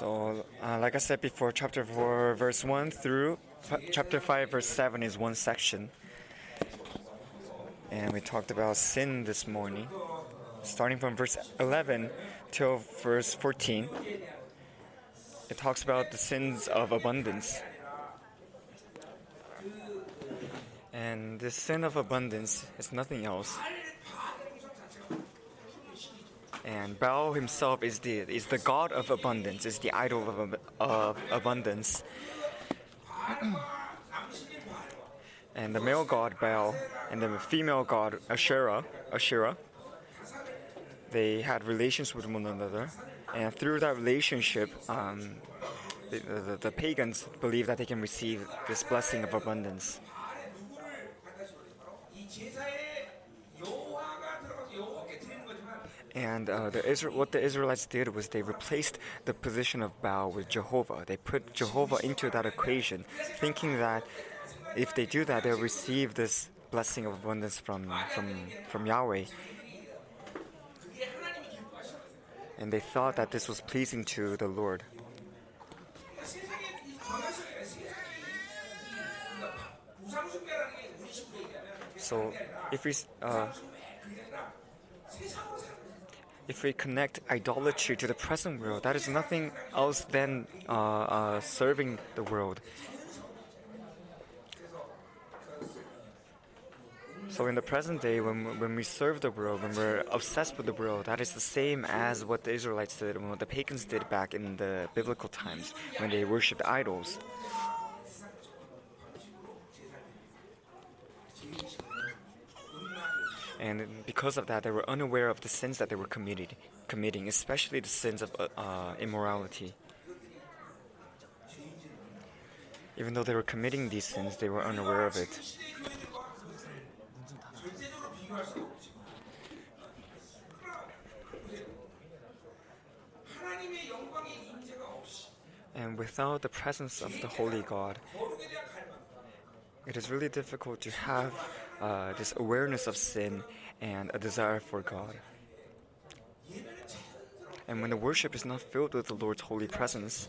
So, uh, like I said before, chapter 4, verse 1 through f- chapter 5, verse 7 is one section. And we talked about sin this morning, starting from verse 11 till verse 14. It talks about the sins of abundance. And the sin of abundance is nothing else. And Baal himself is the is the god of abundance, is the idol of, of abundance. and the male god Baal and the female god Asherah, Asherah, they had relations with one another, and through that relationship, um, the, the, the pagans believe that they can receive this blessing of abundance. And uh, the what the Israelites did was they replaced the position of Baal with Jehovah. They put Jehovah into that equation, thinking that if they do that, they'll receive this blessing of abundance from, from, from Yahweh. And they thought that this was pleasing to the Lord. So, if we uh, if we connect idolatry to the present world, that is nothing else than uh, uh, serving the world. So in the present day, when, when we serve the world, when we're obsessed with the world, that is the same as what the Israelites did and what the pagans did back in the biblical times when they worshipped idols. And because of that, they were unaware of the sins that they were committed, committing, especially the sins of uh, uh, immorality. Even though they were committing these sins, they were unaware of it. And without the presence of the Holy God, it is really difficult to have uh, this awareness of sin and a desire for God. And when the worship is not filled with the Lord's holy presence,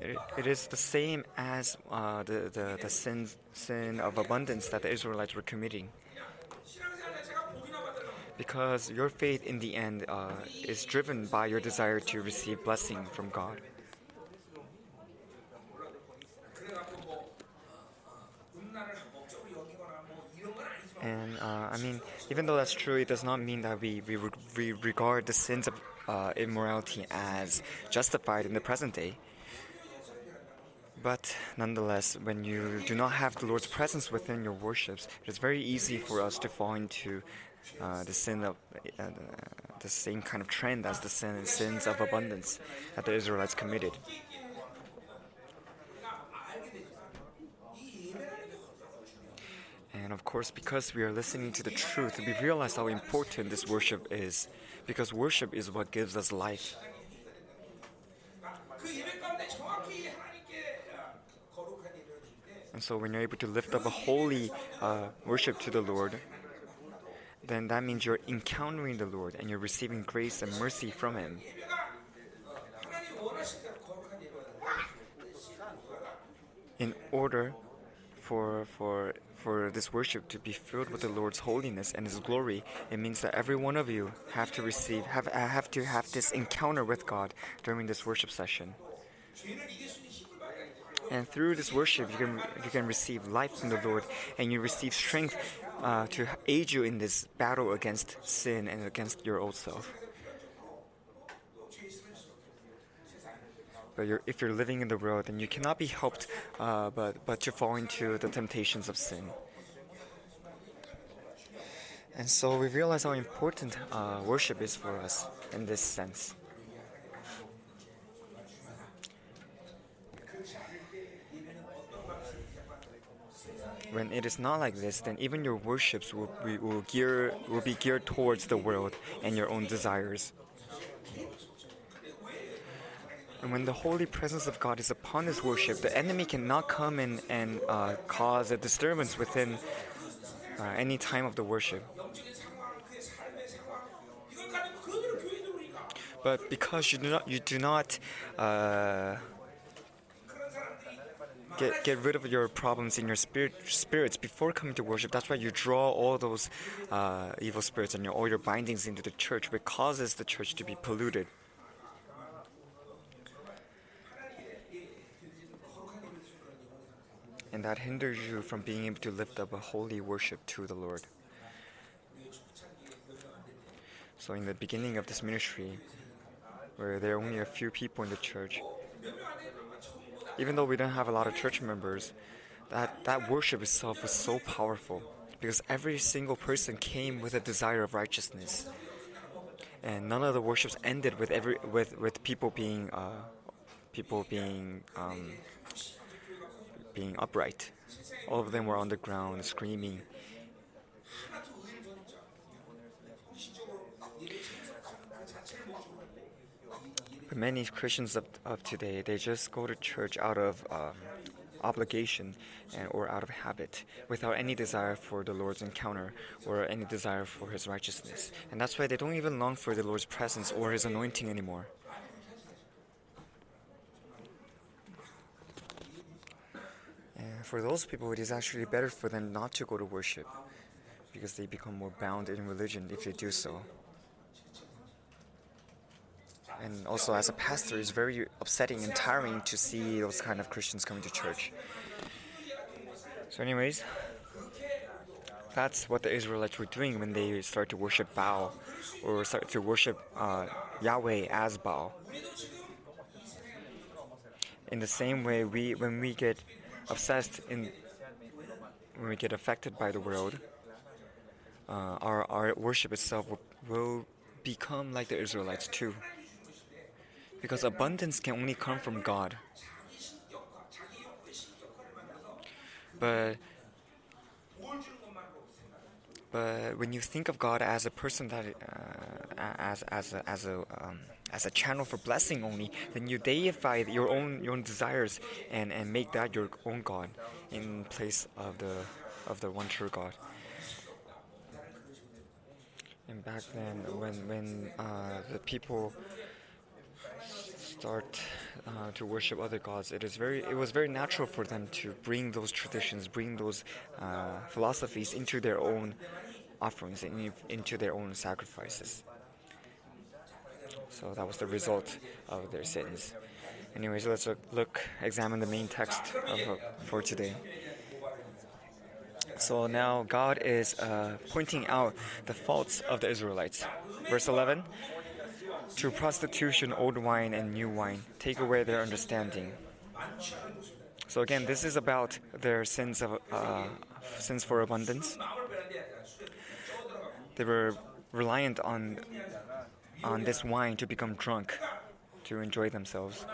it, it is the same as uh, the, the, the sin, sin of abundance that the Israelites were committing. Because your faith in the end uh, is driven by your desire to receive blessing from God. And uh, I mean, even though that's true, it does not mean that we, we, we regard the sins of uh, immorality as justified in the present day. But nonetheless, when you do not have the Lord's presence within your worships, it is very easy for us to fall into uh, the sin of uh, the same kind of trend as the sin, sins of abundance that the Israelites committed. And of course, because we are listening to the truth, we realize how important this worship is. Because worship is what gives us life. And so, when you're able to lift up a holy uh, worship to the Lord, then that means you're encountering the Lord and you're receiving grace and mercy from Him. In order for for for this worship to be filled with the Lord's holiness and His glory, it means that every one of you have to receive, have, have to have this encounter with God during this worship session. And through this worship, you can you can receive life from the Lord, and you receive strength uh, to aid you in this battle against sin and against your old self. But you're, if you're living in the world, then you cannot be helped uh, but, but to fall into the temptations of sin. And so we realize how important uh, worship is for us in this sense. When it is not like this, then even your worships will will, gear, will be geared towards the world and your own desires. And when the holy presence of God is upon his worship, the enemy cannot come in and uh, cause a disturbance within uh, any time of the worship. But because you do not, you do not uh, get get rid of your problems in your spirit spirits before coming to worship. That's why you draw all those uh, evil spirits and your, all your bindings into the church, which causes the church to be polluted. And that hinders you from being able to lift up a holy worship to the Lord. So, in the beginning of this ministry, where there are only a few people in the church, even though we don't have a lot of church members, that, that worship itself was so powerful because every single person came with a desire of righteousness. And none of the worships ended with every with, with people being uh, people being um, being upright. All of them were on the ground screaming. But many Christians of, of today, they just go to church out of um, obligation and, or out of habit, without any desire for the Lord's encounter or any desire for His righteousness. And that's why they don't even long for the Lord's presence or His anointing anymore. For those people, it is actually better for them not to go to worship because they become more bound in religion if they do so. And also, as a pastor, it's very upsetting and tiring to see those kind of Christians coming to church. So, anyways, that's what the Israelites were doing when they start to worship Baal or start to worship uh, Yahweh as Baal. In the same way, we when we get obsessed in when we get affected by the world, uh, our our worship itself will, will become like the Israelites too. Because abundance can only come from God. But but when you think of God as a person that uh, as as a, as a um, as a channel for blessing only, then you deify your own your own desires and, and make that your own God in place of the of the one true God. And back then, when when uh, the people start uh, to worship other gods, it is very it was very natural for them to bring those traditions, bring those uh, philosophies into their own offerings, and into their own sacrifices. So that was the result of their sins. Anyways, let's look, look examine the main text of, uh, for today. So now God is uh, pointing out the faults of the Israelites. Verse 11 To prostitution, old wine and new wine, take away their understanding. So again, this is about their sins of uh, sins for abundance. They were reliant on on this wine to become drunk, to enjoy themselves.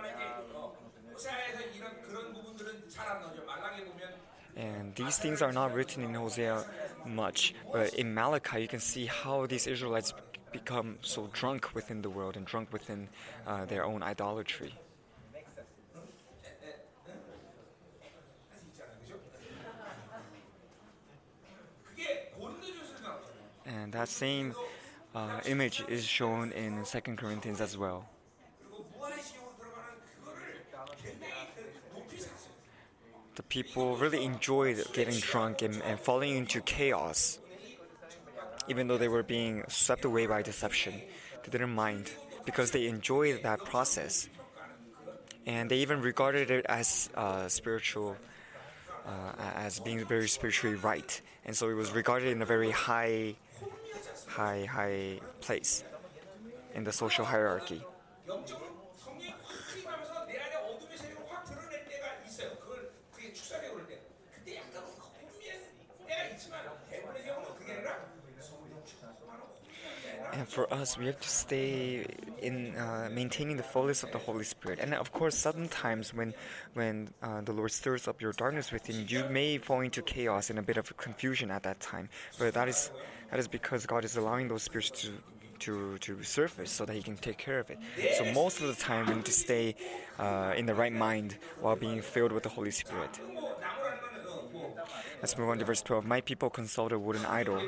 And these things are not written in Hosea much, but in Malachi you can see how these Israelites become so drunk within the world and drunk within uh, their own idolatry. And that same uh, image is shown in Second Corinthians as well. The people really enjoyed getting drunk and, and falling into chaos, even though they were being swept away by deception. They didn't mind because they enjoyed that process, and they even regarded it as uh, spiritual, uh, as being very spiritually right, and so it was regarded in a very high high high place in the social hierarchy. And for us, we have to stay in uh, maintaining the fullness of the Holy Spirit. And of course, sometimes when when uh, the Lord stirs up your darkness within, you may fall into chaos and a bit of confusion at that time. But that is that is because God is allowing those spirits to to, to surface so that he can take care of it. So most of the time we need to stay uh, in the right mind while being filled with the Holy Spirit. Let's move on to verse 12. My people consult a wooden idol.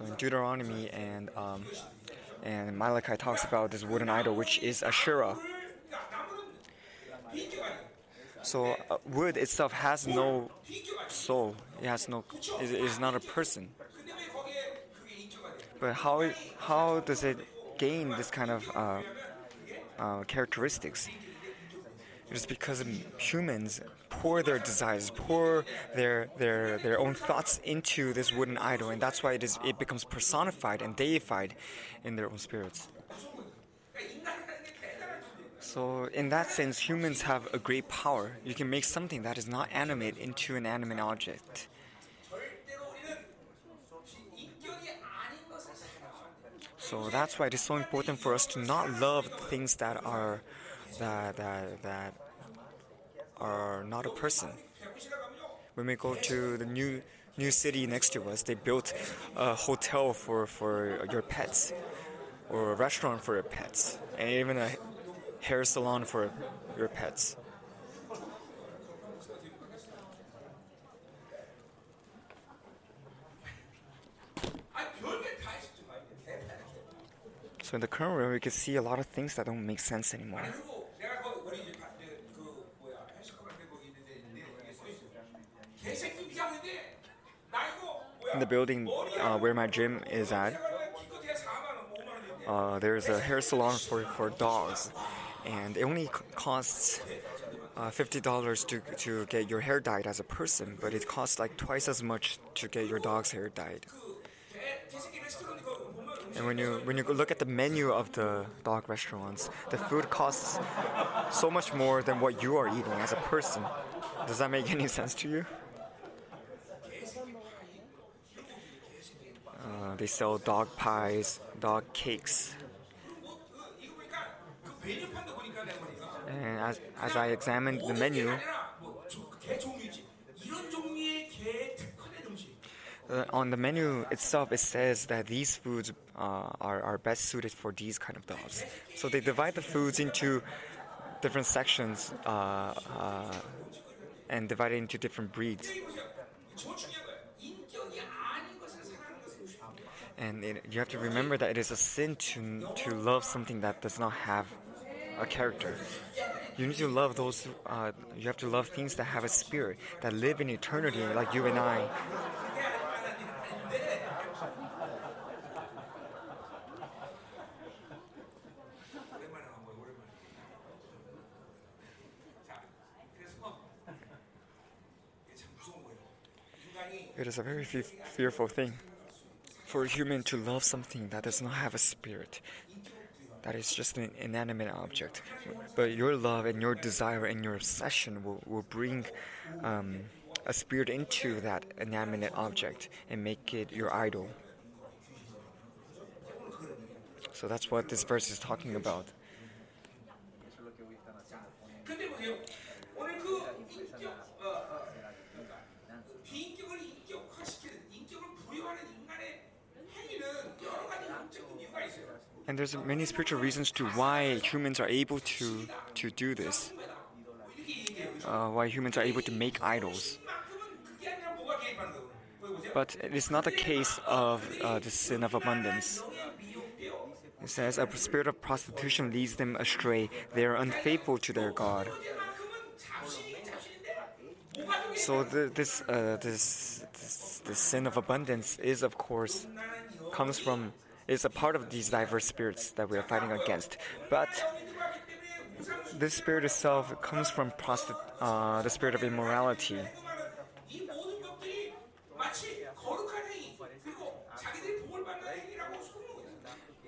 So in Deuteronomy and um, And Malachi talks about this wooden idol, which is Asherah. So uh, wood itself has no soul. It has no. It is not a person. But how how does it gain this kind of uh, uh, characteristics? It is because humans pour their desires, pour their their their own thoughts into this wooden idol, and that's why it is it becomes personified and deified in their own spirits. So, in that sense, humans have a great power. You can make something that is not animate into an animate object. So that's why it is so important for us to not love things that are that that that are not a person. When we go to the new new city next to us, they built a hotel for for your pets, or a restaurant for your pets, and even a hair salon for your pets. So in the current world, we can see a lot of things that don't make sense anymore. Building uh, where my gym is at, uh, there's a hair salon for, for dogs, and it only costs uh, $50 to, to get your hair dyed as a person, but it costs like twice as much to get your dog's hair dyed. And when you when you look at the menu of the dog restaurants, the food costs so much more than what you are eating as a person. Does that make any sense to you? They sell dog pies, dog cakes. And as, as I examined the menu, uh, on the menu itself, it says that these foods uh, are, are best suited for these kind of dogs. So they divide the foods into different sections uh, uh and divide it into different breeds. And it, you have to remember that it is a sin to, to love something that does not have a character. You need to love those, uh, you have to love things that have a spirit, that live in eternity, like you and I. It is a very fearful thing for a human to love something that does not have a spirit, that is just an inanimate object. But your love and your desire and your obsession will, will bring um, a spirit into that inanimate object and make it your idol. So that's what this verse is talking about. And there's many spiritual reasons to why humans are able to to do this. Uh, why humans are able to make idols. But it is not a case of uh, the sin of abundance. It says a spirit of prostitution leads them astray. They are unfaithful to their God. So the, this, uh, this, this this sin of abundance is, of course, comes from is a part of these diverse spirits that we are fighting against. But this spirit itself comes from prosti- uh, the spirit of immorality.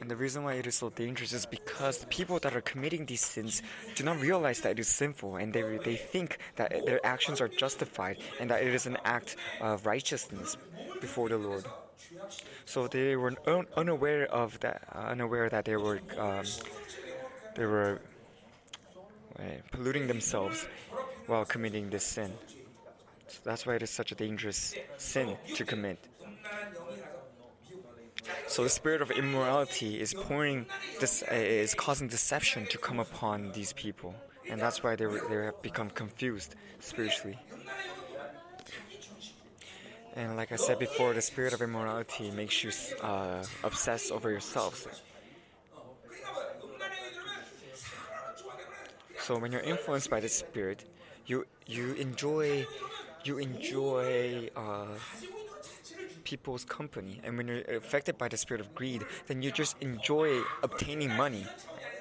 And the reason why it is so dangerous is because the people that are committing these sins do not realize that it is sinful and they, they think that their actions are justified and that it is an act of righteousness before the Lord. So they were un- unaware of that, uh, unaware that they were um, they were uh, polluting themselves while committing this sin. So that's why it is such a dangerous sin to commit. So the spirit of immorality is pouring this uh, is causing deception to come upon these people, and that's why they they have become confused spiritually. And like I said before, the spirit of immorality makes you uh, obsess over yourselves. So when you're influenced by the spirit, you you enjoy you enjoy uh, people's company, and when you're affected by the spirit of greed, then you just enjoy obtaining money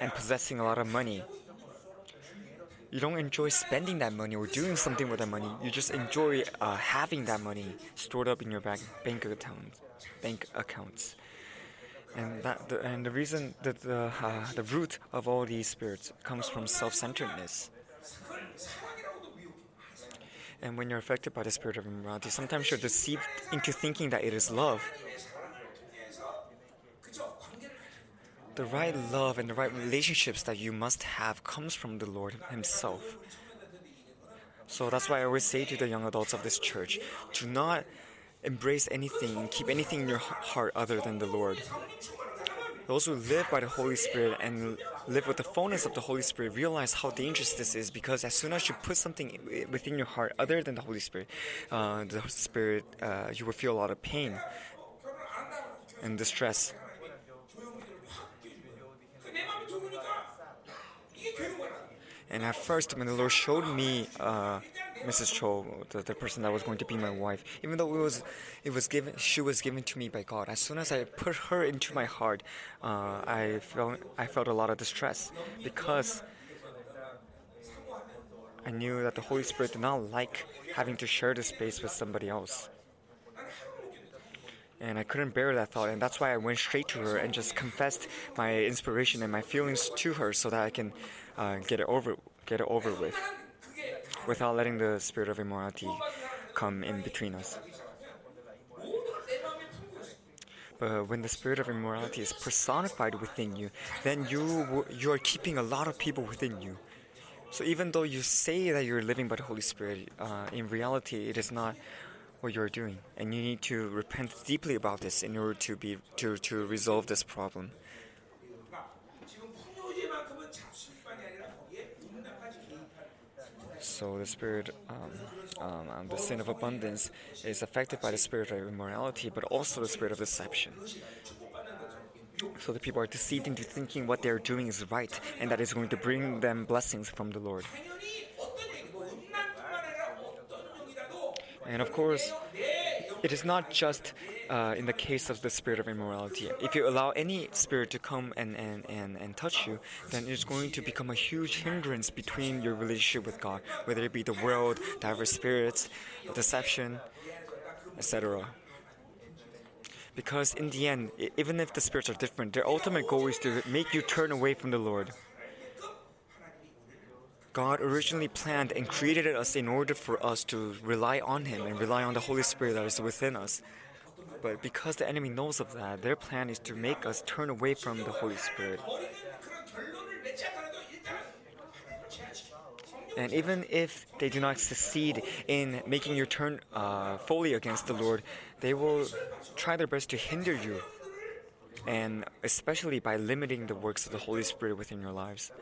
and possessing a lot of money. You don't enjoy spending that money or doing something with that money. You just enjoy uh, having that money stored up in your bank bank bank accounts. And that the, and the reason that the uh, the root of all these spirits comes from self-centeredness. And when you're affected by the spirit of immorality, sometimes you're deceived into thinking that it is love. The right love and the right relationships that you must have comes from the Lord Himself. So that's why I always say to the young adults of this church, do not embrace anything and keep anything in your heart other than the Lord. Those who live by the Holy Spirit and live with the fullness of the Holy Spirit realize how dangerous this is because as soon as you put something within your heart other than the Holy Spirit, uh, the Spirit, uh, you will feel a lot of pain and distress. And at first, when the Lord showed me uh, Mrs. Cho, the, the person that was going to be my wife, even though it was, it was given, she was given to me by God. As soon as I put her into my heart, uh, I felt, I felt a lot of distress because I knew that the Holy Spirit did not like having to share the space with somebody else. And I couldn't bear that thought, and that's why I went straight to her and just confessed my inspiration and my feelings to her, so that I can uh, get it over, get it over with without letting the spirit of immorality come in between us. But when the spirit of immorality is personified within you, then you you are keeping a lot of people within you. So even though you say that you're living by the Holy Spirit, uh, in reality it is not what you're doing, and you need to repent deeply about this in order to be to to resolve this problem. So the spirit, um, um, um, the sin of abundance, is affected by the spirit of immorality, but also the spirit of deception. So the people are deceived into thinking what they're doing is right and that is going to bring them blessings from the Lord. And of course, it is not just uh, in the case of the spirit of immorality. If you allow any spirit to come and, and, and, and touch you, then it's going to become a huge hindrance between your relationship with God, whether it be the world, diverse spirits, deception, etc. Because in the end, even if the spirits are different, their ultimate goal is to make you turn away from the Lord. God originally planned and created us in order for us to rely on Him and rely on the Holy Spirit that is within us. But because the enemy knows of that, their plan is to make us turn away from the Holy Spirit. And even if they do not succeed in making you turn uh, fully against the Lord, they will try their best to hinder you, and especially by limiting the works of the Holy Spirit within your lives.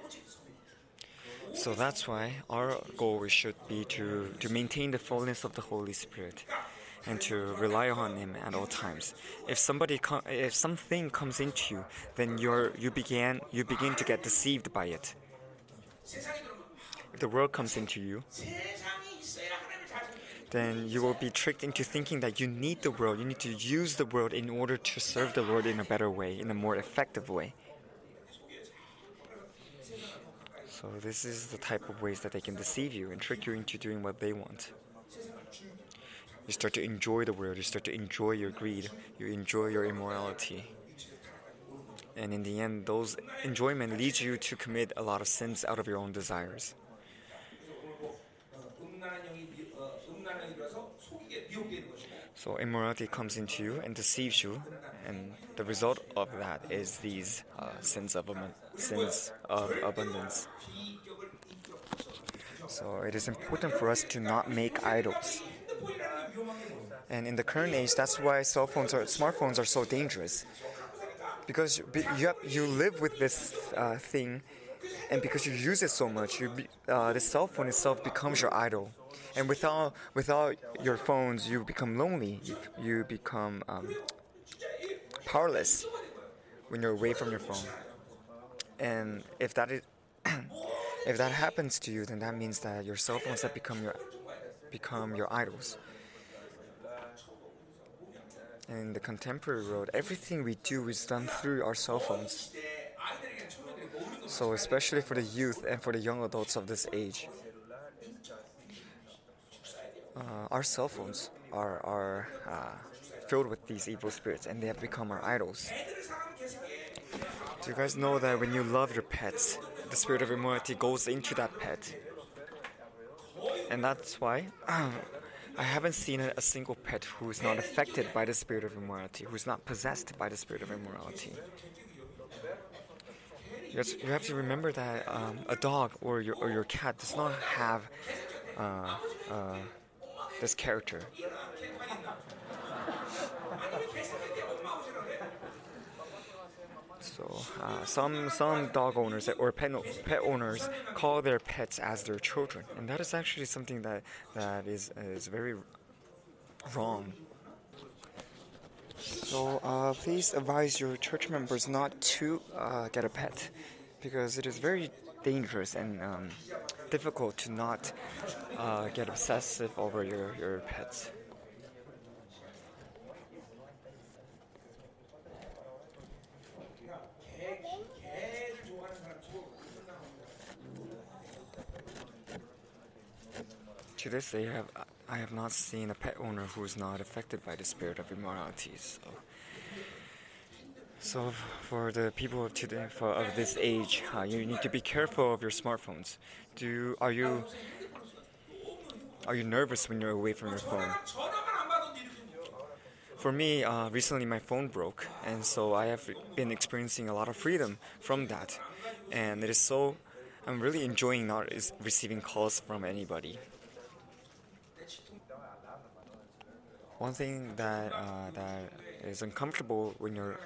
So that's why our goal should be to, to maintain the fullness of the Holy Spirit and to rely on Him at all times. If somebody com- if something comes into you, then you're you begin you begin to get deceived by it. If the world comes into you, then you will be tricked into thinking that you need the world. You need to use the world in order to serve the Lord in a better way, in a more effective way. So this is the type of ways that they can deceive you and trick you into doing what they want. You start to enjoy the world, you start to enjoy your greed, you enjoy your immorality. And in the end, those enjoyment leads you to commit a lot of sins out of your own desires. So immorality comes into you and deceives you, and the result of that is these uh, sins of sins of abundance. So it is important for us to not make idols. And in the current age, that's why cell phones or smartphones are so dangerous. Because you, have, you live with this uh, thing, and because you use it so much, you uh, the cell phone itself becomes your idol. And without without your phones, you become lonely. You, you become um, powerless when you're away from your phone. And if that is If that happens to you, then that means that your cell phones have become your become your idols. In the contemporary world, everything we do is done through our cell phones. So, especially for the youth and for the young adults of this age, uh, our cell phones are, are uh, filled with these evil spirits and they have become our idols. Do you guys know that when you love your pets, the spirit of immorality goes into that pet? And that's why I haven't seen a single pet who is not affected by the spirit of immorality, who is not possessed by the spirit of immorality. You have to remember that um, a dog or your, or your cat does not have uh, uh, this character. So uh, some some dog owners or pet, pet owners call their pets as their children, and that is actually something that that is is very wrong. So uh, please advise your church members not to uh, get a pet because it is very dangerous and um, difficult to not uh, get obsessive over your, your pets. To this day, I have, I have not seen a pet owner who is not affected by the spirit of immorality. So, so for the people of today, for of this age, uh, you need to be careful of your smartphones. Do are you are you nervous when you're away from your phone? For me, uh, recently my phone broke, and so I have been experiencing a lot of freedom from that, and it is so. I'm really enjoying not receiving calls from anybody. One thing that uh, that is uncomfortable when you're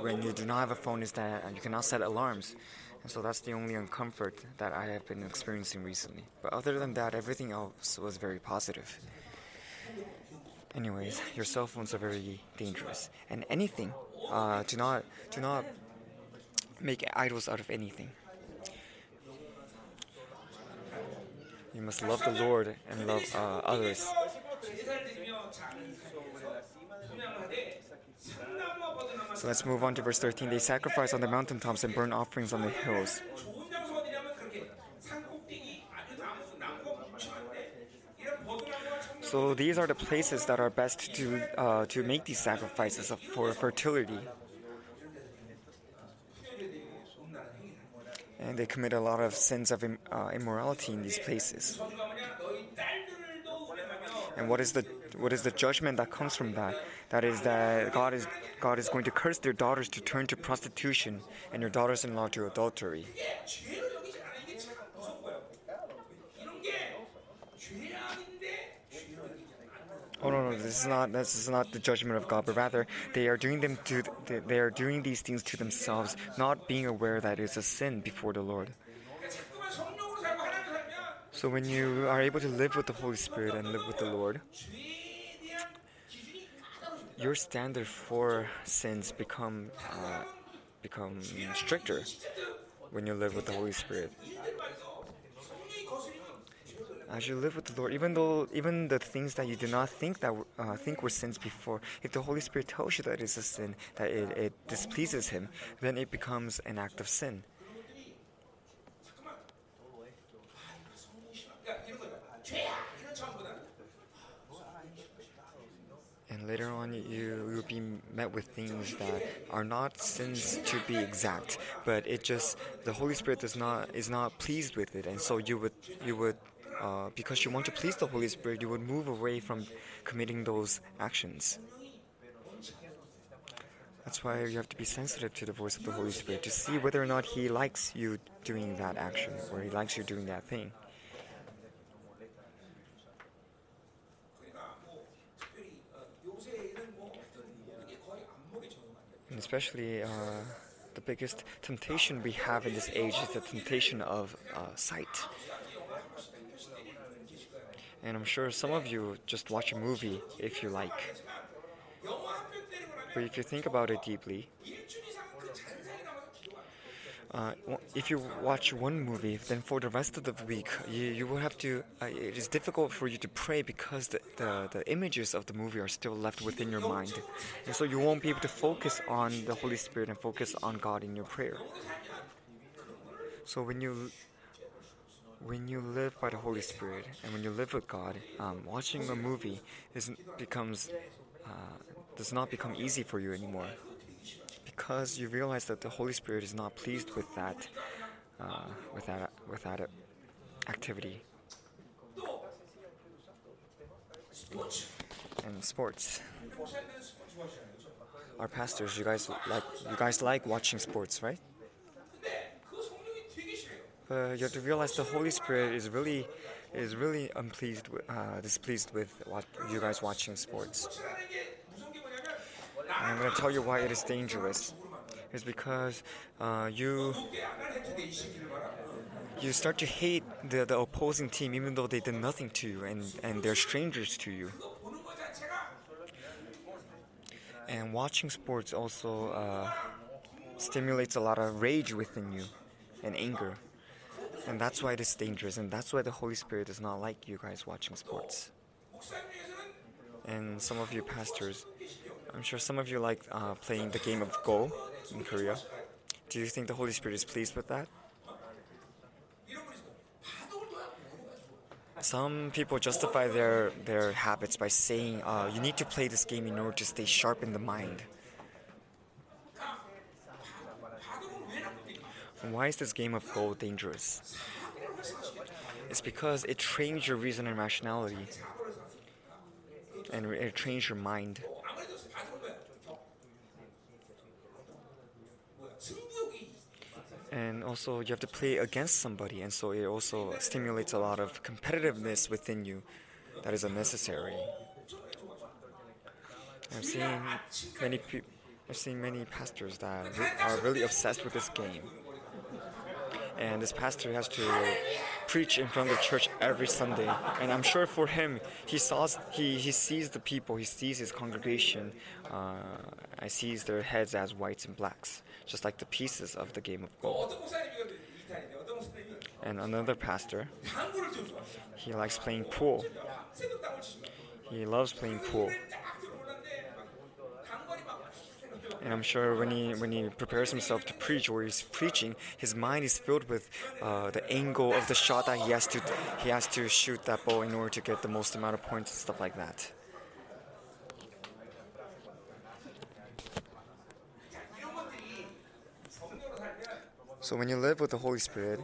when you do not have a phone is that you cannot set alarms, and so that's the only uncomfort that I have been experiencing recently. But other than that, everything else was very positive. Anyways, your cell phones are very dangerous, and anything. Uh, do not do not make idols out of anything. You must love the Lord and love uh, others. So let's move on to verse 13. They sacrifice on the mountaintops and burn offerings on the hills. So these are the places that are best to uh, to make these sacrifices for fertility. And they commit a lot of sins of uh, immorality in these places. And what is the what is the judgment that comes from that? That is that God is God is going to curse their daughters to turn to prostitution and your daughters-in-law to adultery. Oh no, no, this is not this is not the judgment of God, but rather they are doing them to they are doing these things to themselves, not being aware that it's a sin before the Lord. So when you are able to live with the Holy Spirit and live with the Lord, your standard for sins become uh, become stricter when you live with the Holy Spirit. As you live with the Lord, even though even the things that you did not think that uh, think were sins before, if the Holy Spirit tells you that it's a sin, that it, it displeases Him, then it becomes an act of sin. Later on, you will be met with things that are not sins to be exact, but it just the Holy Spirit does not is not pleased with it, and so you would you would uh, because you want to please the Holy Spirit, you would move away from committing those actions. That's why you have to be sensitive to the voice of the Holy Spirit to see whether or not He likes you doing that action or He likes you doing that thing. And especially uh, the biggest temptation we have in this age is the temptation of uh, sight. And I'm sure some of you just watch a movie if you like. But if you think about it deeply, uh, if you watch one movie, then for the rest of the week, you, you will have to. Uh, it is difficult for you to pray because the, the, the images of the movie are still left within your mind. And so you won't be able to focus on the Holy Spirit and focus on God in your prayer. So when you when you live by the Holy Spirit and when you live with God, um, watching a movie is becomes uh, does not become easy for you anymore because you realize that the Holy Spirit is not pleased with that uh, with that with that activity. And sports. Our pastors, you guys like you guys like watching sports, right? You have to realize the Holy Spirit is really is really unpleased, with, uh, displeased with what you guys watching sports. I'm going to tell you why it is dangerous. It's because uh, you you start to hate the, the opposing team even though they did nothing to you and, and they're strangers to you. And watching sports also uh, stimulates a lot of rage within you and anger. And that's why it is dangerous, and that's why the Holy Spirit does not like you guys watching sports. And some of you pastors, I'm sure some of you like uh, playing the game of Go in Korea. Do you think the Holy Spirit is pleased with that? Some people justify their, their habits by saying uh, you need to play this game in order to stay sharp in the mind. Why is this game of Go dangerous? It's because it trains your reason and rationality, and it trains your mind. And also, you have to play against somebody, and so it also stimulates a lot of competitiveness within you that is unnecessary. I've seen many people. I've seen many pastors that are really obsessed with this game and this pastor has to preach in front of the church every Sunday. And I'm sure for him, he saws he, he sees the people, he sees his congregation. Uh, I sees their heads as whites and blacks, just like the pieces of the game of Go. And another pastor, he likes playing pool. He loves playing pool. And I'm sure when he when he prepares himself to preach or he's preaching, his mind is filled with uh, the angle of the shot that he has to he has to shoot that ball in order to get the most amount of points and stuff like that. So when you live with the Holy Spirit,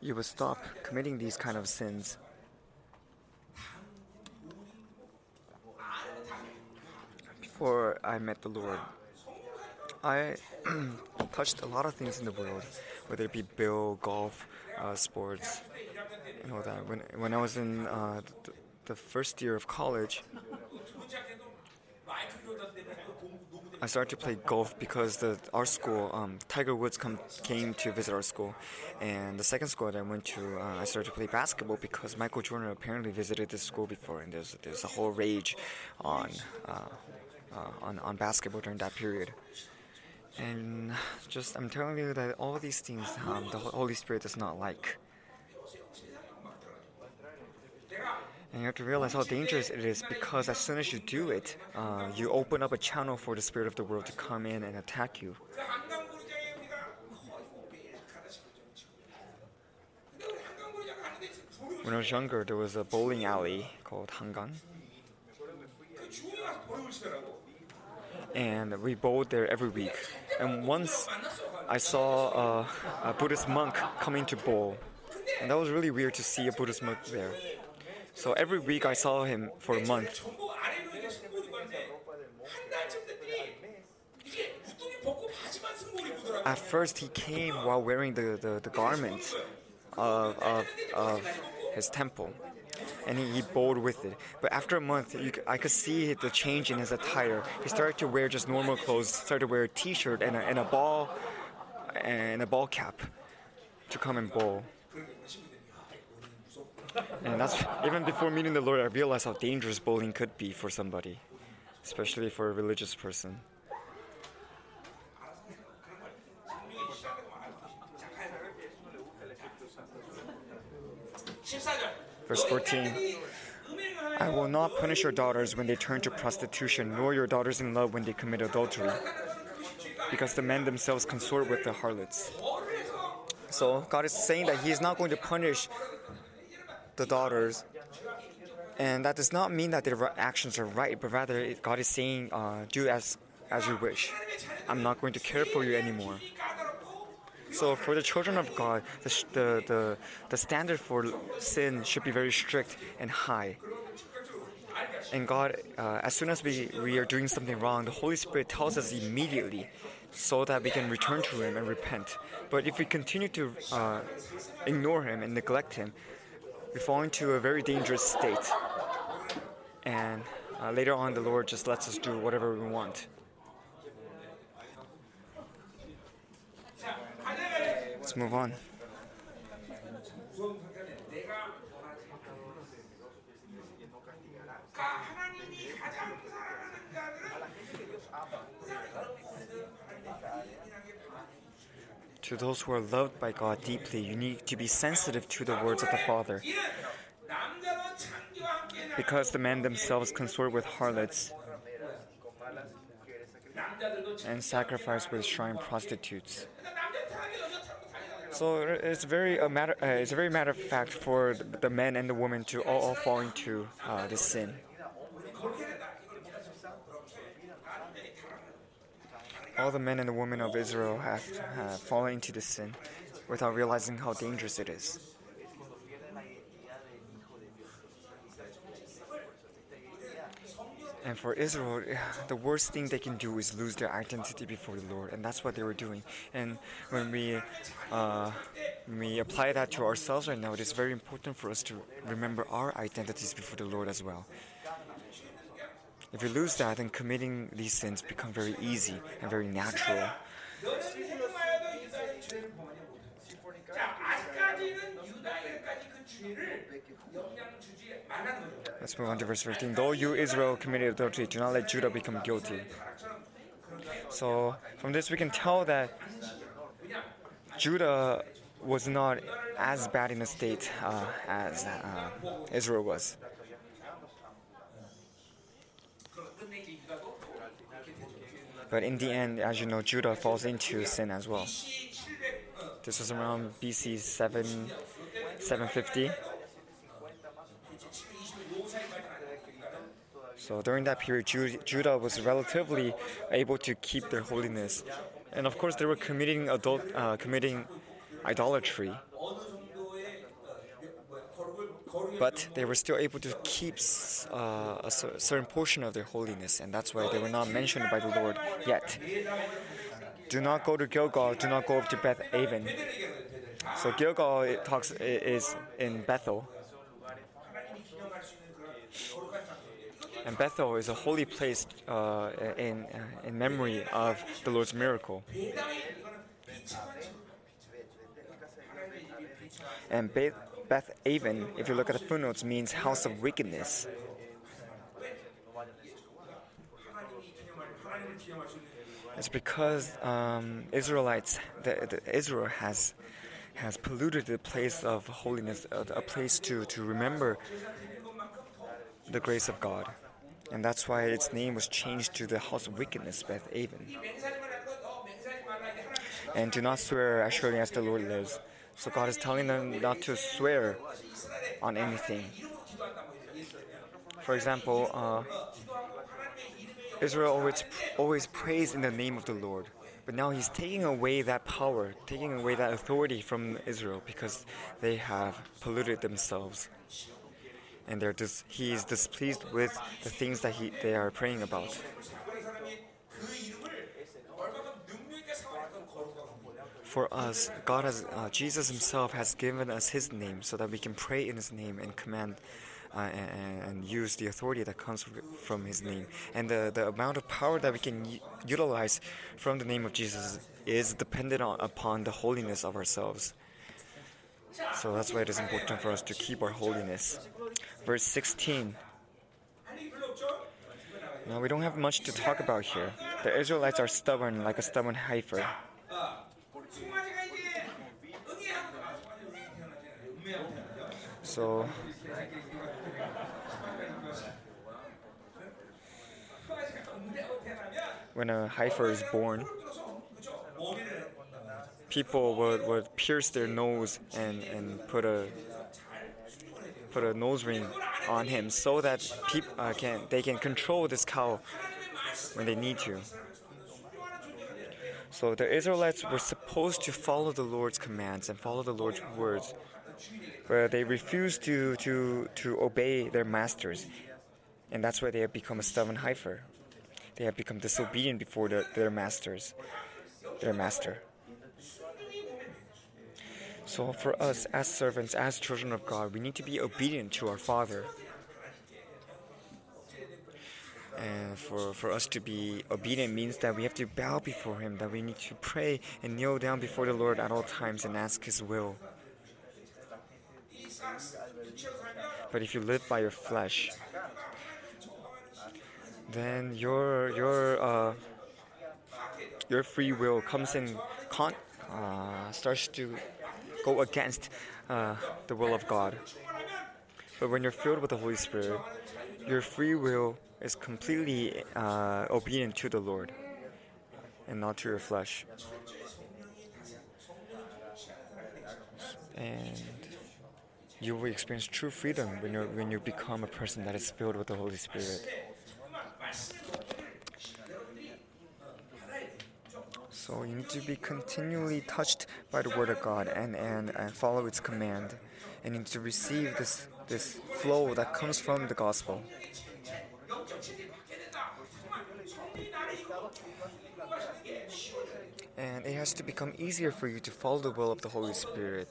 you will stop committing these kind of sins. Before I met the Lord, I touched a lot of things in the world, whether it be bill, golf, uh, sports, and all that. When when I was in uh, the, first year of college, I started to play golf because the our school, um, Tiger Woods, come, came to visit our school, and the second school that I went to, uh, I started to play basketball because Michael Jordan apparently visited this school before, and there's there's a whole rage on uh, uh on on basketball during that period. And just, I'm telling you that all these things um, the Holy Spirit does not like. And you have to realize how dangerous it is because as soon as you do it, uh, you open up a channel for the spirit of the world to come in and attack you. When I was younger, there was a bowling alley called Hangang and we bowled there every week. And once I saw uh, a Buddhist monk coming to bowl, and that was really weird to see a Buddhist monk there. So every week I saw him for a month. At first, he came while wearing the, the, the garment of, of, of his temple and he, he bowled with it. But after a month, you, I could see the change in his attire. He started to wear just normal clothes, started to wear a t-shirt and a, and a ball and a ball cap to come and bowl. And that's even before meeting the Lord, I realized how dangerous bowling could be for somebody, especially for a religious person. Verse 14 I will not punish your daughters when they turn to prostitution, nor your daughters in love when they commit adultery, because the men themselves consort with the harlots. So God is saying that He is not going to punish the daughters, and that does not mean that their actions are right, but rather God is saying, uh, "Do as as you wish. I'm not going to care for you anymore." So for the children of God, the, the, the, the standard for sin should be very strict and high. And God, uh, as soon as we, we are doing something wrong, the Holy Spirit tells us immediately so that we can return to Him and repent. But if we continue to uh, ignore Him and neglect Him, we fall into a very dangerous state. And uh, later on, the Lord just lets us do whatever we want. Let's move on. To those who are loved by God deeply, you need to be sensitive to the words of the Father. Because the men themselves consort with harlots and sacrifice with shrine prostitutes. So it's very a matter. Uh, it's a very matter of fact for the men and the women to all, all fall into uh, this sin. All the men and the women of Israel have, have fallen into this sin without realizing how dangerous it is. And for Israel, the worst thing they can do is lose their identity before the Lord, and that's what they were doing. And when we uh, we apply that to ourselves right now, it is very important for us to remember our identities before the Lord as well. If we lose that, then committing these sins become very easy and very natural. Let's move on to verse 15. Though you, Israel, committed adultery, do not let Judah become guilty. So, from this, we can tell that Judah was not as bad in a state uh, as uh, Israel was. But in the end, as you know, Judah falls into sin as well. This was around BC 7, 750. So during that period, Judah was relatively able to keep their holiness, and of course they were committing adult, uh, committing idolatry. But they were still able to keep uh, a certain portion of their holiness, and that's why they were not mentioned by the Lord yet. Do not go to Gilgal. Do not go up to Beth Aven. So Gilgal it talks is in Bethel, and Bethel is a holy place uh, in uh, in memory of the Lord's miracle. And Beth, Beth Aven, if you look at the footnotes, means house of wickedness. It's because um, Israelites, the, the Israel has has polluted the place of holiness, uh, a place to, to remember the grace of God. And that's why its name was changed to the house of wickedness, Beth Aven. And do not swear as surely as the Lord lives. So God is telling them not to swear on anything. For example, uh, Israel always always prays in the name of the Lord, but now He's taking away that power, taking away that authority from Israel because they have polluted themselves, and they're dis- He is displeased with the things that he, they are praying about. for us, God has, uh, Jesus Himself has given us His name so that we can pray in His name and command uh, and, and, use the authority that comes from His name. And the, the amount of power that we can utilize from the name of Jesus is dependent on, upon the holiness of ourselves. So that's why it is important for us to keep our holiness. Verse 16. Now, we don't have much to talk about here. The Israelites are stubborn like a stubborn heifer. So when a heifer is born, people would, would pierce their nose and, and put a put a nose ring on him so that people uh, can they can control this cow when they need to. So the Israelites were supposed to follow the Lord's commands and follow the Lord's words, but they refused to to to obey their masters, and that's why they have become a stubborn heifer. They have become disobedient before the, their masters, their master. So for us as servants, as children of God, we need to be obedient to our Father. And for, for us to be obedient means that we have to bow before Him, that we need to pray and kneel down before the Lord at all times and ask His will. But if you live by your flesh, then your your uh, your free will comes in con- uh, starts to go against uh, the will of God. But when you're filled with the Holy Spirit, your free will is completely uh, obedient to the Lord and not to your flesh. And you will experience true freedom when you when you become a person that is filled with the Holy Spirit. So you need to be continually touched by the Word of God and, and, and follow its command. And you need to receive this, this flow that comes from the gospel. And it has to become easier for you to follow the will of the Holy Spirit.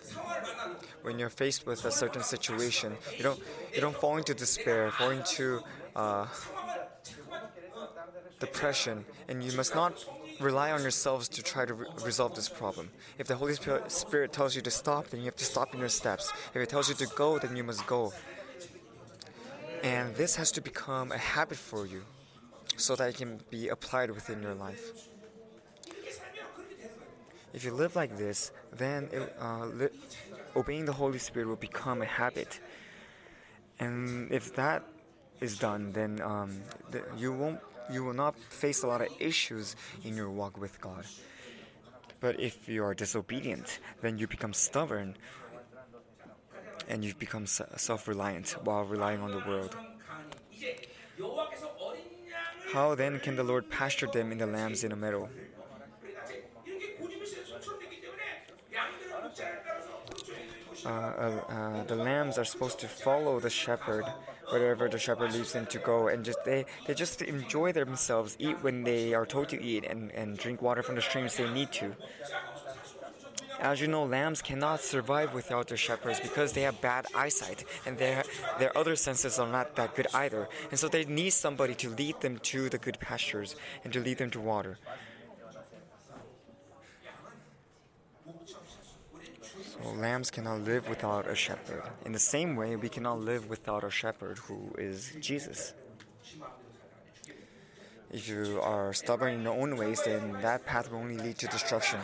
When you're faced with a certain situation, you don't you don't fall into despair, fall into uh, depression, and you must not rely on yourselves to try to re- resolve this problem. If the Holy Spirit tells you to stop, then you have to stop in your steps. If it tells you to go, then you must go. And this has to become a habit for you so that it can be applied within your life. If you live like this, then it, uh, li- obeying the Holy Spirit will become a habit. And if that is done, then um, th- you won't you will not face a lot of issues in your walk with God. But if you are disobedient, then you become stubborn and you become self reliant while relying on the world. How then can the Lord pasture them in the lambs in the meadow? Uh, uh, uh, the lambs are supposed to follow the shepherd wherever the shepherd leads them to go and just they, they just enjoy themselves eat when they are told to eat and, and drink water from the streams they need to. As you know lambs cannot survive without their shepherds because they have bad eyesight and their their other senses are not that good either. And so they need somebody to lead them to the good pastures and to lead them to water So lambs cannot live without a shepherd. In the same way, we cannot live without a shepherd who is Jesus. If you are stubborn in your own ways, then that path will only lead to destruction.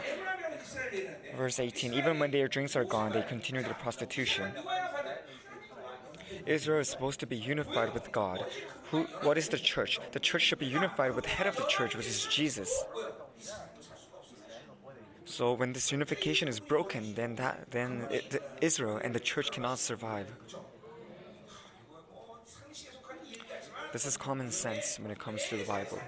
Verse 18 Even when their drinks are gone, they continue their prostitution. Israel is supposed to be unified with God. Who, what is the church? The church should be unified with the head of the church, which is Jesus. So when this unification is broken, then that then it, Israel and the church cannot survive. This is common sense when it comes to the Bible.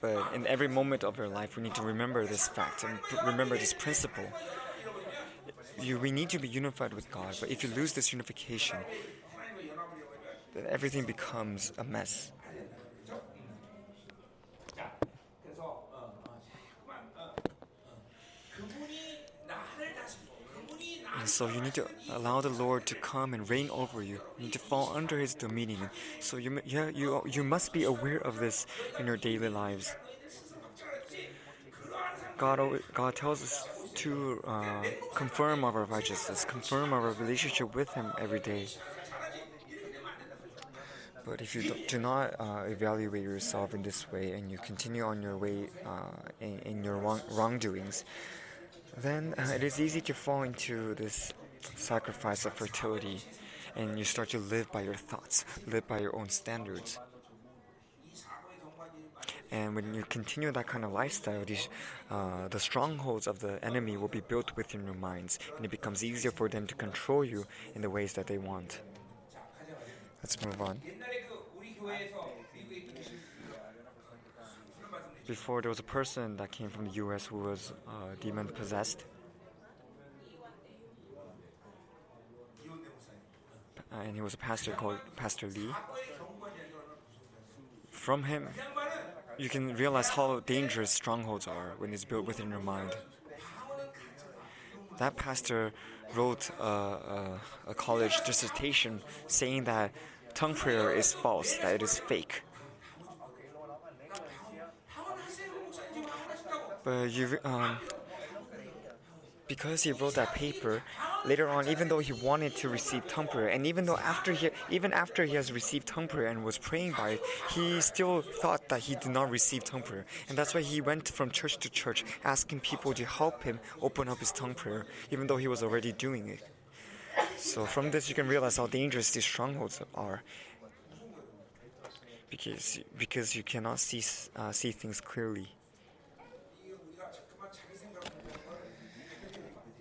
But in every moment of your life, we need to remember this fact and remember this principle. You, we need to be unified with God, but if you lose this unification, then everything becomes a mess. So you need to allow the Lord to come and reign over you. You need to fall under His dominion. So you, yeah, you, you must be aware of this in your daily lives. God, God tells us to uh, confirm our righteousness, confirm our relationship with Him every day. But if you do not uh, evaluate yourself in this way and you continue on your way uh, in, in, your wrong, wrongdoings, then uh, it is easy to fall into this sacrifice of fertility, and you start to live by your thoughts, live by your own standards. And when you continue that kind of lifestyle, these, uh, the strongholds of the enemy will be built within your minds, and it becomes easier for them to control you in the ways that they want. Let's move on. Before, there was a person that came from the US who was uh, demon possessed. And he was a pastor called Pastor Lee. From him, you can realize how dangerous strongholds are when it's built within your mind. That pastor wrote a, a, a college dissertation saying that tongue prayer is false, that it is fake. But you, um, because he wrote that paper, later on, even though he wanted to receive tongue prayer, and even though after he, even after he has received tongue prayer and was praying by it, he still thought that he did not receive tongue prayer, and that's why he went from church to church asking people to help him open up his tongue prayer, even though he was already doing it. So from this, you can realize how dangerous these strongholds are, because because you cannot see uh, see things clearly.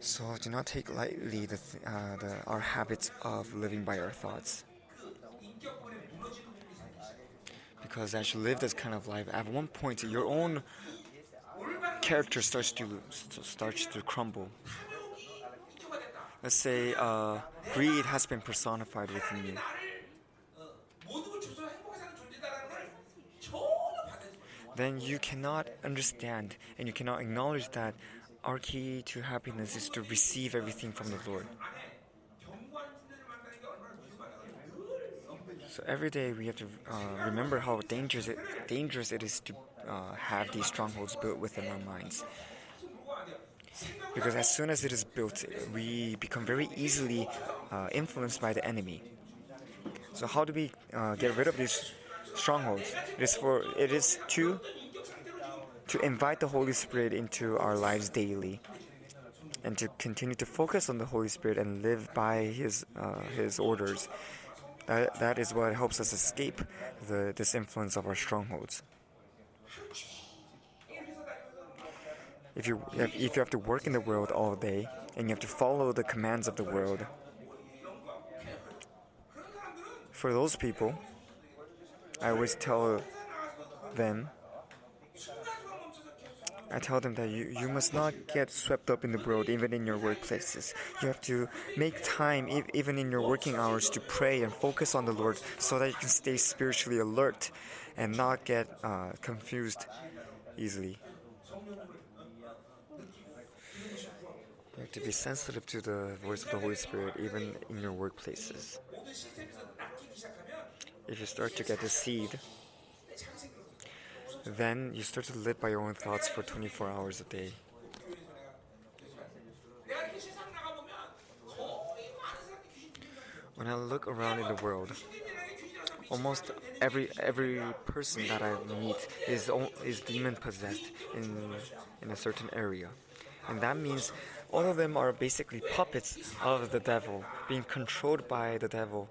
So do not take lightly the, uh, the, our habits of living by our thoughts. Because as you live this kind of life, at one point your own character starts to starts to crumble. Let's say uh, greed has been personified within you. Then you cannot understand and you cannot acknowledge that our key to happiness is to receive everything from the Lord. So every day we have to uh, remember how dangerous it, dangerous it is to uh, have these strongholds built within our minds. Because as soon as it is built, we become very easily uh, influenced by the enemy. So how do we uh, get rid of these strongholds? It is for it is to to invite the Holy Spirit into our lives daily and to continue to focus on the Holy Spirit and live by His, uh, His orders. That, that is what helps us escape the, this influence of our strongholds. If you, if you have to work in the world all day and you have to follow the commands of the world, for those people, I always tell them I tell them that you, you must not get swept up in the world, even in your workplaces. You have to make time, e- even in your working hours, to pray and focus on the Lord so that you can stay spiritually alert and not get uh, confused easily. You have to be sensitive to the voice of the Holy Spirit, even in your workplaces. If you start to get the seed, then you start to live by your own thoughts for 24 hours a day. When I look around in the world, almost every every person that I meet is is demon possessed in in a certain area, and that means all of them are basically puppets of the devil, being controlled by the devil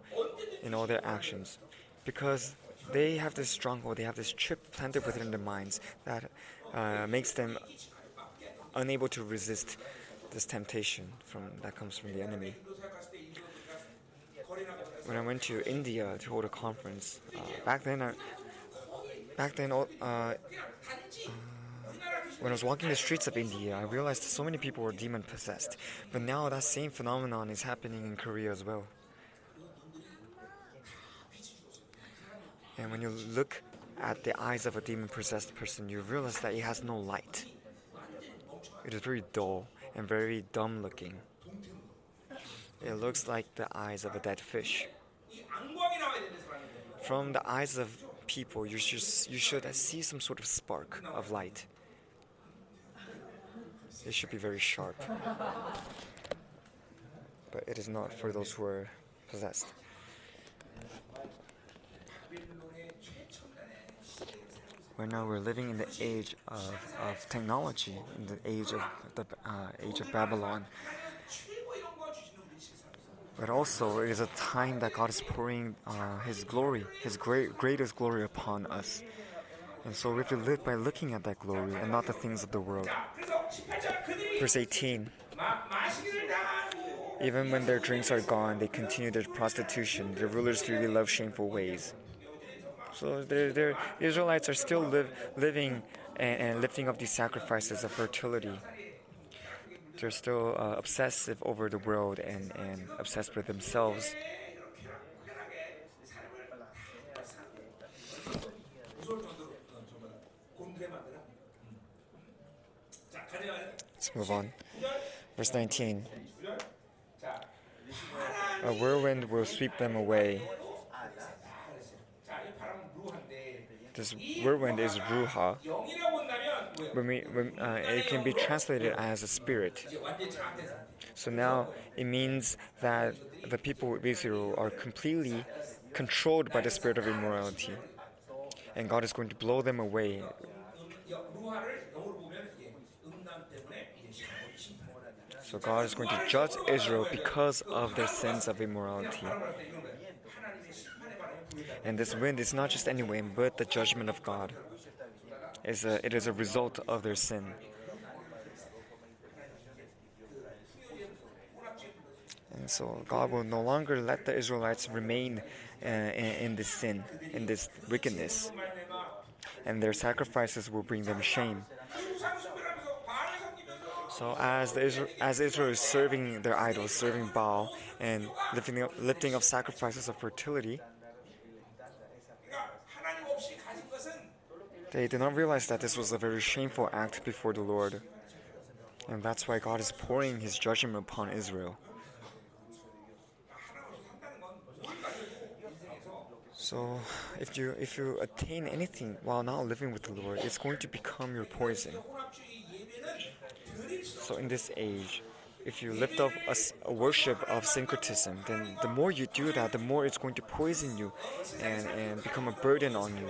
in all their actions, because they have this stronghold, they have this chip planted within their minds that uh, makes them unable to resist this temptation from that comes from the enemy. When I went to India to hold a conference, uh, back then, I, back then, uh, uh, when I was walking the streets of India, I realized so many people were demon possessed. But now that same phenomenon is happening in Korea as well. And when you look at the eyes of a demon possessed person, you realize that it has no light. It is very dull and very dumb looking. It looks like the eyes of a dead fish. From the eyes of people, you should, you should see some sort of spark of light. It should be very sharp. But it is not for those who are possessed. Right now, we're living in the age of, of technology, in the age of the uh, age of Babylon. But also, it is a time that God is pouring uh, His glory, His great, greatest glory upon us. And so we have to live by looking at that glory and not the things of the world. Verse 18 Even when their drinks are gone, they continue their prostitution. Their rulers really love shameful ways. So the Israelites are still live, living and, and, lifting up these sacrifices of fertility. They're still uh, obsessive over the world and, and obsessed with themselves. Let's move on. Verse 19. A whirlwind will sweep them away. This whirlwind is ruach. When we, when, uh, it can be translated as a spirit. So now it means that the people of Israel are completely controlled by the spirit of immorality. And God is going to blow them away. So God is going to judge Israel because of their sins of immorality. And this wind is not just any wind, but the judgment of God. It's a, it is a result of their sin. And so God will no longer let the Israelites remain uh, in, in this sin, in this wickedness. And their sacrifices will bring them shame. So as Israel, as Israel is serving their idols, serving Baal, and lifting up, lifting up sacrifices of fertility, they did not realize that this was a very shameful act before the Lord. And that's why God is pouring his judgment upon Israel. So if you if you attain anything while not living with the Lord, it's going to become your poison. So in this age, if you lift up a, a, worship of syncretism, then the more you do that, the more it's going to poison you and, and become a burden on you.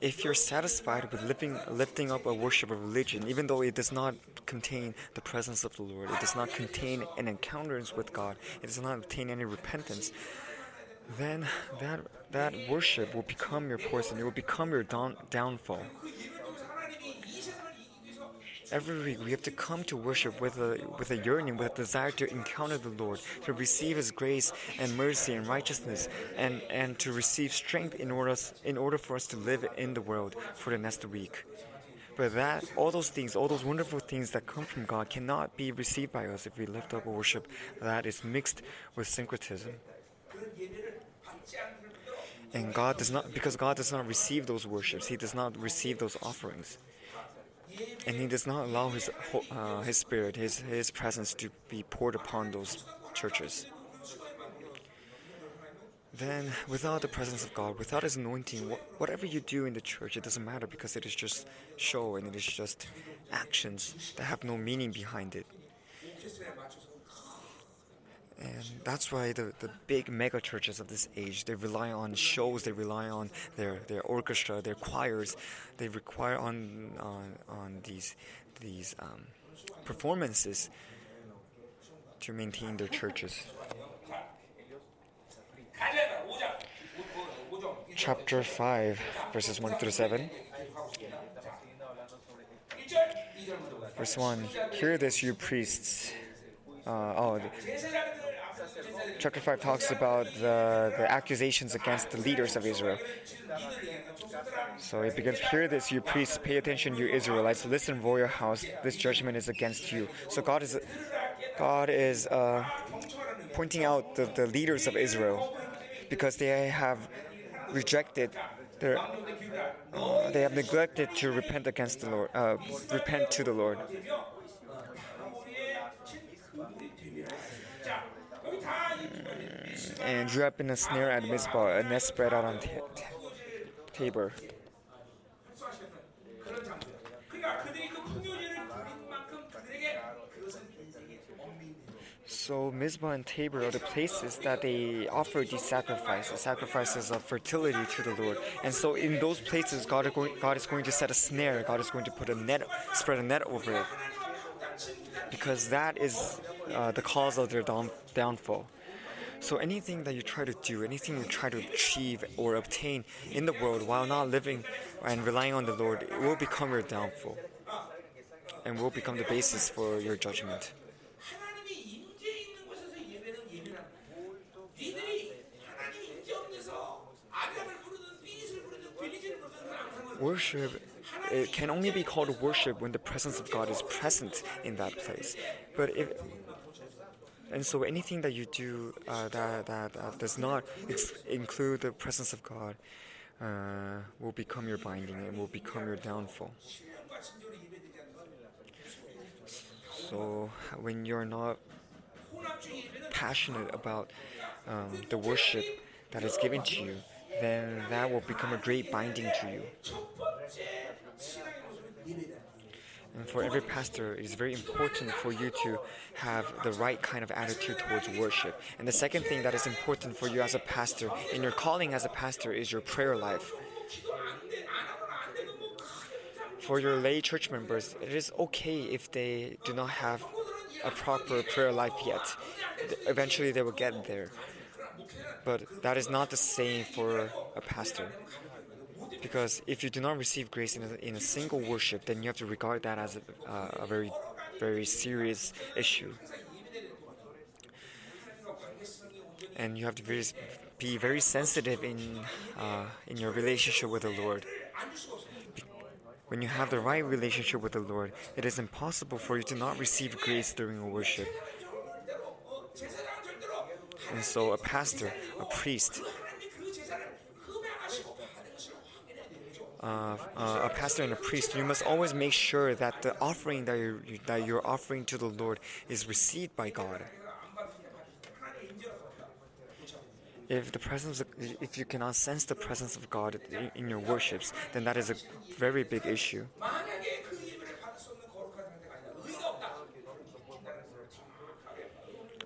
If you're satisfied with lifting, lifting up a worship of religion, even though it does not contain the presence of the Lord, it does not contain an encounters with God, it does not contain any repentance, then that that worship will become your poison. It will become your down, downfall. Every week we have to come to worship with a with a yearning, with a desire to encounter the Lord, to receive His grace and mercy and righteousness, and, and to receive strength in order in order for us to live in the world for the next week. But that all those things, all those wonderful things that come from God cannot be received by us if we lift up a worship that is mixed with syncretism. And God does not because God does not receive those worships, He does not receive those offerings and he does not allow his uh, his spirit, his his presence to be poured upon those churches. Then, without the presence of God, without His anointing, wh- whatever you do in the church, it doesn't matter because it is just show and it is just actions that have no meaning behind it. And that's why the, the big mega churches of this age, they rely on shows, they rely on their, their orchestra, their choirs, they require on, on, on these, these um, performances to maintain their churches. Chapter 5, verses 1 through 7. Verse 1 Hear this, you priests. Uh, oh, chapter 5 talks about the, the accusations against the leaders of Israel. So it begins, Hear this, you priests, pay attention, you Israelites. Listen, royal house, this judgment is against you. So God is, God is uh, pointing out the, the leaders of Israel because they have rejected uh, they have neglected to repent against the Lord, uh, repent to the Lord. And drew up in a snare at Mizpah, a net spread out on t- Tabor. So Mizpah and Tabor are the places that they offer these sacrifices, sacrifices of fertility to the Lord. And so in those places, God is going, God is going to set a snare. God is going to put a net, spread a net over it, because that is uh, the cause of their down, downfall. So anything that you try to do, anything you try to achieve or obtain in the world while not living and relying on the Lord, it will become your downfall and will become the basis for your judgment. Worship it can only be called worship when the presence of God is present in that place. But if and so anything that you do uh, that, that, that, does not ex- include the presence of God uh, will become your binding and will become your downfall. So when you're not passionate about um, the worship that is given to you, then that will become a great binding to you. And for every pastor, it is very important for you to have the right kind of attitude towards worship. And the second thing that is important for you as a pastor, in your calling as a pastor, is your prayer life. For your lay church members, it is okay if they do not have a proper prayer life yet. Eventually, they will get there. But that is not the same for a pastor. Because if you do not receive grace in a, in a single worship, then you have to regard that as a, uh, a very, very serious issue. And you have to be, be very sensitive in, uh, in your relationship with the Lord. When you have the right relationship with the Lord, it is impossible for you to not receive grace during a worship. And so, a pastor, a priest, uh, a pastor and a priest, you must always make sure that the offering that you're, that you're offering to the Lord is received by God. If the presence, of, if you cannot sense the presence of God in your worships, then that is a very big issue.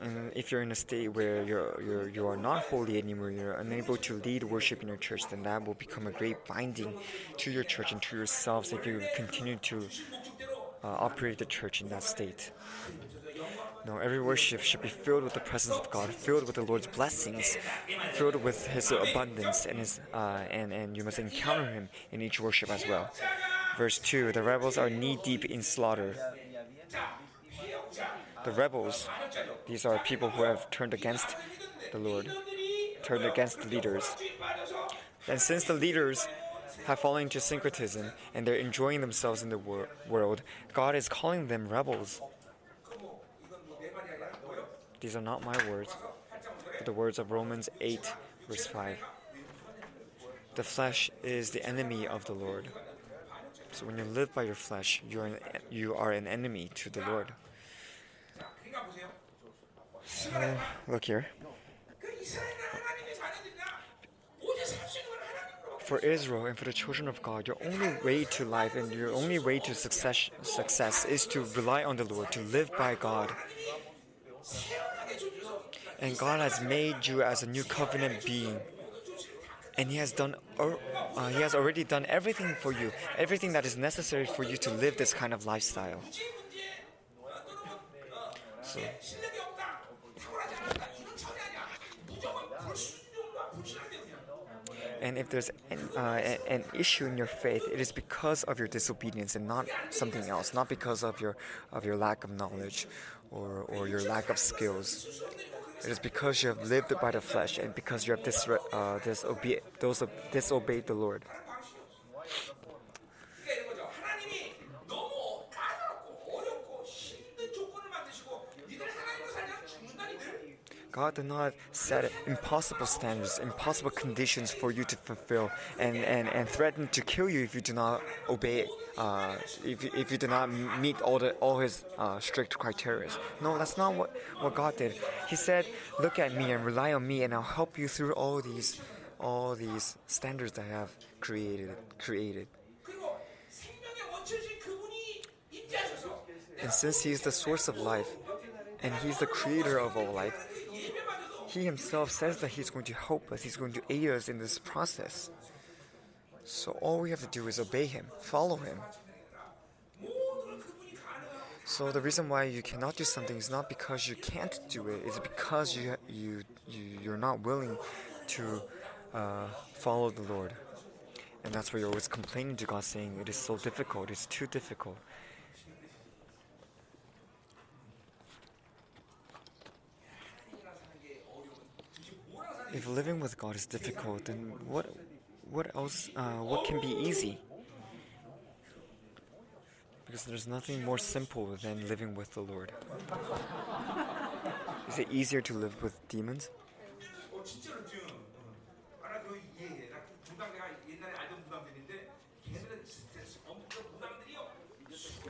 And if you're in a state where you're, you're you are not holy anymore, you're unable to lead worship in your church, then that will become a great binding to your church and to yourselves if you continue to uh, operate the church in that state. No, every worship should be filled with the presence of God, filled with the Lord's blessings, filled with His abundance, and His uh, and and you must encounter Him in each worship as well. Verse two: The rebels are knee deep in slaughter. The rebels, these are people who have turned against the Lord, turned against the leaders. And since the leaders have fallen into syncretism and they're enjoying themselves in the wor- world, God is calling them rebels. These are not my words, but the words of Romans 8, verse 5. The flesh is the enemy of the Lord. So when you live by your flesh, you are an, you are an enemy to the Lord. Uh, look here. For Israel and for the children of God, your only way to life and your only way to success, success is to rely on the Lord, to live by God. And God has made you as a new covenant being. And He has done, uh, He has already done everything for you, everything that is necessary for you to live this kind of lifestyle. So. And if there's an, uh, an issue in your faith, it is because of your disobedience and not something else, not because of your of your lack of knowledge or, or your lack of skills. It is because you have lived by the flesh and because you have uh, disobe- disobeyed the Lord. God did not set impossible standards, impossible conditions for you to fulfill, and, and, and threaten to kill you if you do not obey, uh, if, if you do not meet all, the, all his uh, strict criteria. No, that's not what, what God did. He said, Look at me and rely on me, and I'll help you through all these, all these standards I have created. created. And since He is the source of life, and He's the creator of all life, he himself says that he's going to help us, he's going to aid us in this process. So all we have to do is obey him, follow him. So the reason why you cannot do something is not because you can't do it; it's because you you, you are not willing to uh, follow the Lord, and that's why you're always complaining to God, saying it is so difficult, it's too difficult. if living with God is difficult, then what what else uh, what can be easy? Because there's nothing more simple than living with the Lord. is it easier to live with demons?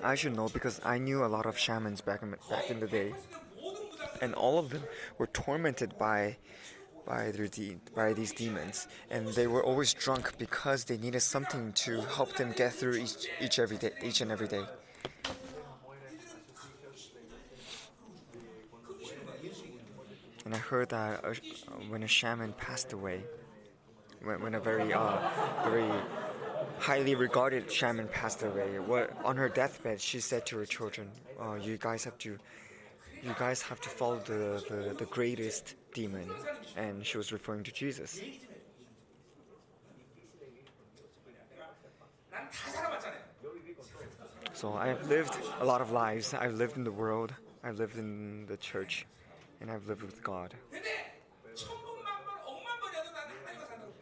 I should know because I knew a lot of shamans back in, back in the day, and all of them were tormented by by their de- by these demons, and they were always drunk because they needed something to help them get through each each every day, each and every day. And I heard that uh, when a shaman passed away, when, when a very uh, very highly regarded shaman passed away, what on her deathbed she said to her children, uh, "You guys have to, you guys have to follow the, the, the greatest demon, and she was referring to Jesus. So I've lived a lot of lives. I've lived in the world, I've lived in the church, and I've lived with God.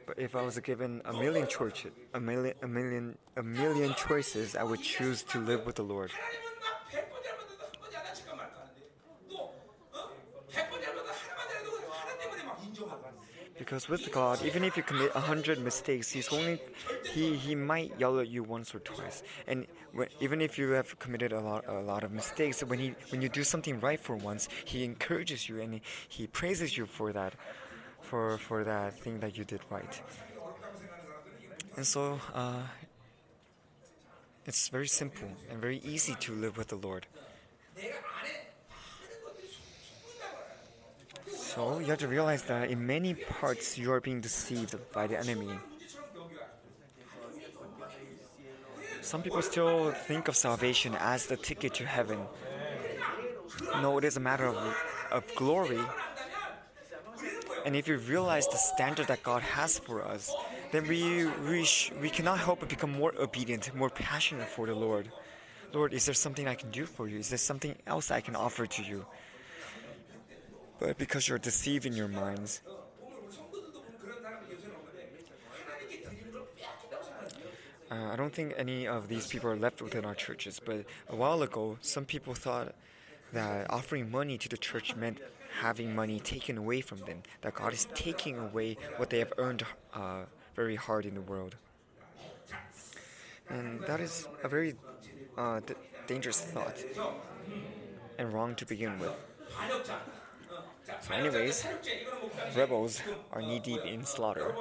But if I was given a million choices, a million, a million, a million choices, I would choose to live with the Lord. Because with God, even if you commit a hundred mistakes, He's only He He might yell at you once or twice. And when, even if you have committed a lot a lot of mistakes, when He when you do something right for once, He encourages you and He, praises you for that, for for that thing that you did right. And so, uh, it's very simple and very easy to live with the Lord. So you have to realize that in many parts you are being deceived by the enemy. Some people still think of salvation as the ticket to heaven. No, it is a matter of, of glory. And if we realize the standard that God has for us, then we, we, sh- we cannot help but become more obedient, more passionate for the Lord. Lord, is there something I can do for you? Is there something else I can offer to you? but because you're deceiving your minds. Uh, I don't think any of these people are left within our churches, but a while ago, some people thought that offering money to the church meant having money taken away from them, that God is taking away what they have earned uh, very hard in the world. And that is a very uh, d- dangerous thought and wrong to begin with. So, anyways, rebels are knee deep in slaughter.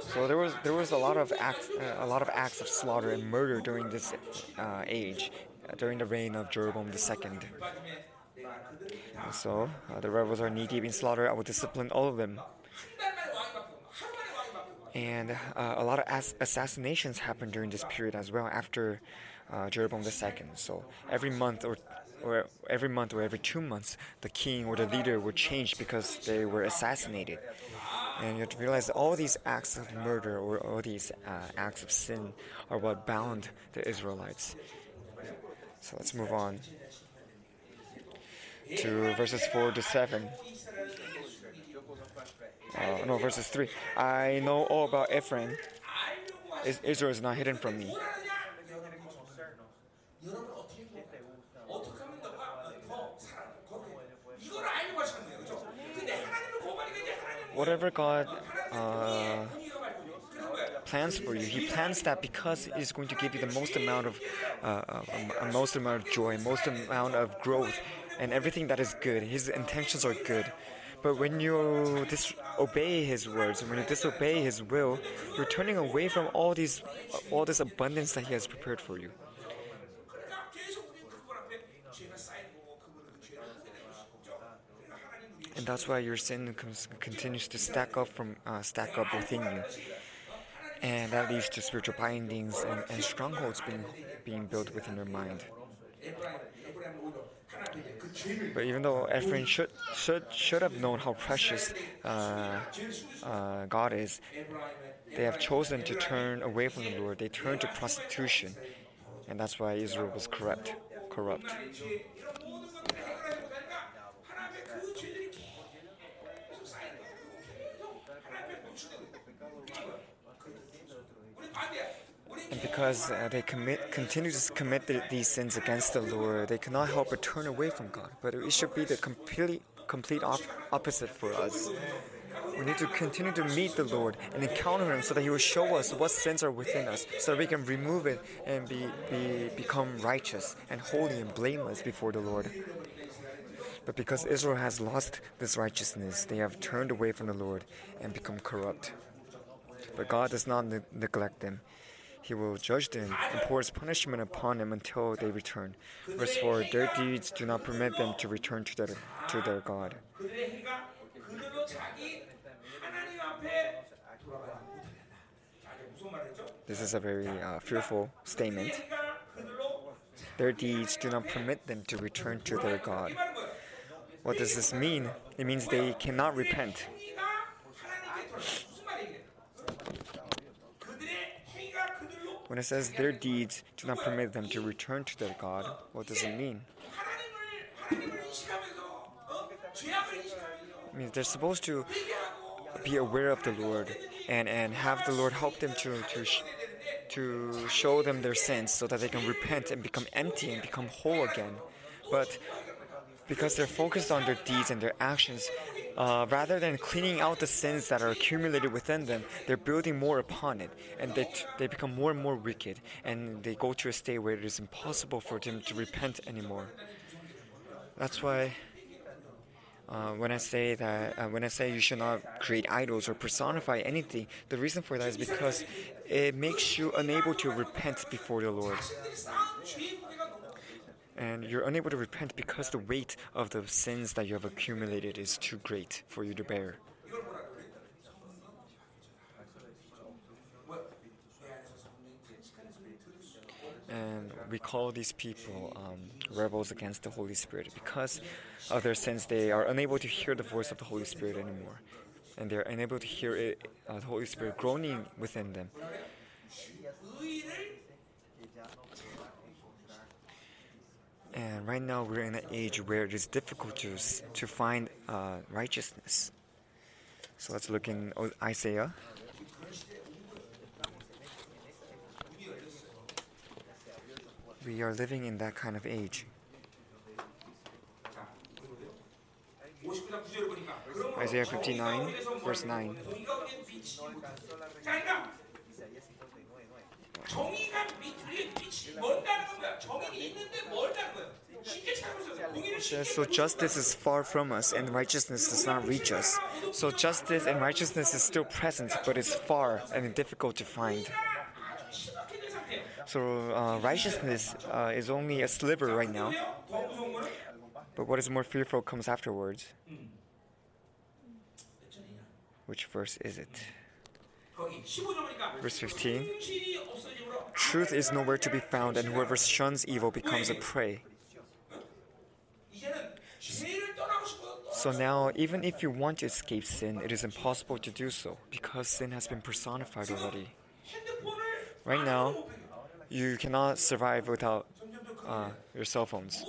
So there was there was a lot of acts uh, a lot of acts of slaughter and murder during this uh, age, uh, during the reign of Jeroboam II. So uh, the rebels are knee deep in slaughter. I will discipline all of them. And uh, a lot of ass- assassinations happened during this period as well. After uh, Jeroboam II. So every month or or every month or every two months, the king or the leader would change because they were assassinated. And you have to realize all these acts of murder or all these uh, acts of sin are what bound the Israelites. So let's move on to verses 4 to 7. Uh, no, verses 3. I know all about Ephraim. Israel is not hidden from me. whatever God uh, plans for you, He plans that because it is going to give you the most amount of uh, uh, um, most amount of joy, most amount of growth, and everything that is good. His intentions are good. But when you disobey His words, when you disobey His will, you're turning away from all these, all this abundance that He has prepared for you. and that's why your sin comes, continues to stack up from uh, stack up within you, and that leads to spiritual bindings and, and strongholds being being built within your mind. But even though Ephraim should should should have known how precious uh, uh, God is, they have chosen to turn away from the Lord. They turned to prostitution, and that's why Israel was corrupt. Corrupt. Because uh, they commit, continue to commit the, these sins against the Lord, they cannot help but turn away from God. But it should be the complete, complete op- opposite for us. We need to continue to meet the Lord and encounter Him so that He will show us what sins are within us, so that we can remove it and be, be become righteous and holy and blameless before the Lord. But because Israel has lost this righteousness, they have turned away from the Lord and become corrupt. But God does not ne- neglect them. He will judge them and pour His punishment upon them until they return. Verse 4 Their deeds do not permit them to return to their, to their God. This is a very uh, fearful statement. Their deeds do not permit them to return to their God. What does this mean? It means they cannot repent. When it says their deeds do not permit them to return to their God, what does it mean? I mean, they're supposed to be aware of the Lord and, and have the Lord help them to, to, sh- to show them their sins so that they can repent and become empty and become whole again. But because they're focused on their deeds and their actions, uh, rather than cleaning out the sins that are accumulated within them, they're building more upon it, and they, t- they become more and more wicked, and they go to a state where it is impossible for them to repent anymore. That's why uh, when I say that, uh, when I say you should not create idols or personify anything, the reason for that is because it makes you unable to repent before the Lord, and you're unable to repent because the weight of the sins that you have accumulated is too great for you to bear. And we call these people um, rebels against the Holy Spirit because of their sins, they are unable to hear the voice of the Holy Spirit anymore. And they're unable to hear it, uh, the Holy Spirit groaning within them. And right now we're in an age where it is difficult to, to find uh, righteousness. So let's look in Isaiah. We are living in that kind of age. Isaiah 59, verse 9. 정의가 미, 우리에 미치 멀다는 건 뭐야? 정의는 있는데 멀다는 거야. 쉽게 찾을 수 없어. 공의를 쉽게 says, So justice is far from us, and righteousness does not reach us. So justice and righteousness is still present, but it's far and difficult to find. 아주 심각해진 상태예요. So uh, righteousness uh, is only a sliver right now, 그래요? 더 무서운 거는 but what is more fearful comes afterwards. 몇 절이냐? Which verse is it? Verse 15 Truth is nowhere to be found, and whoever shuns evil becomes a prey. So now, even if you want to escape sin, it is impossible to do so because sin has been personified already. Right now, you cannot survive without uh, your cell phones.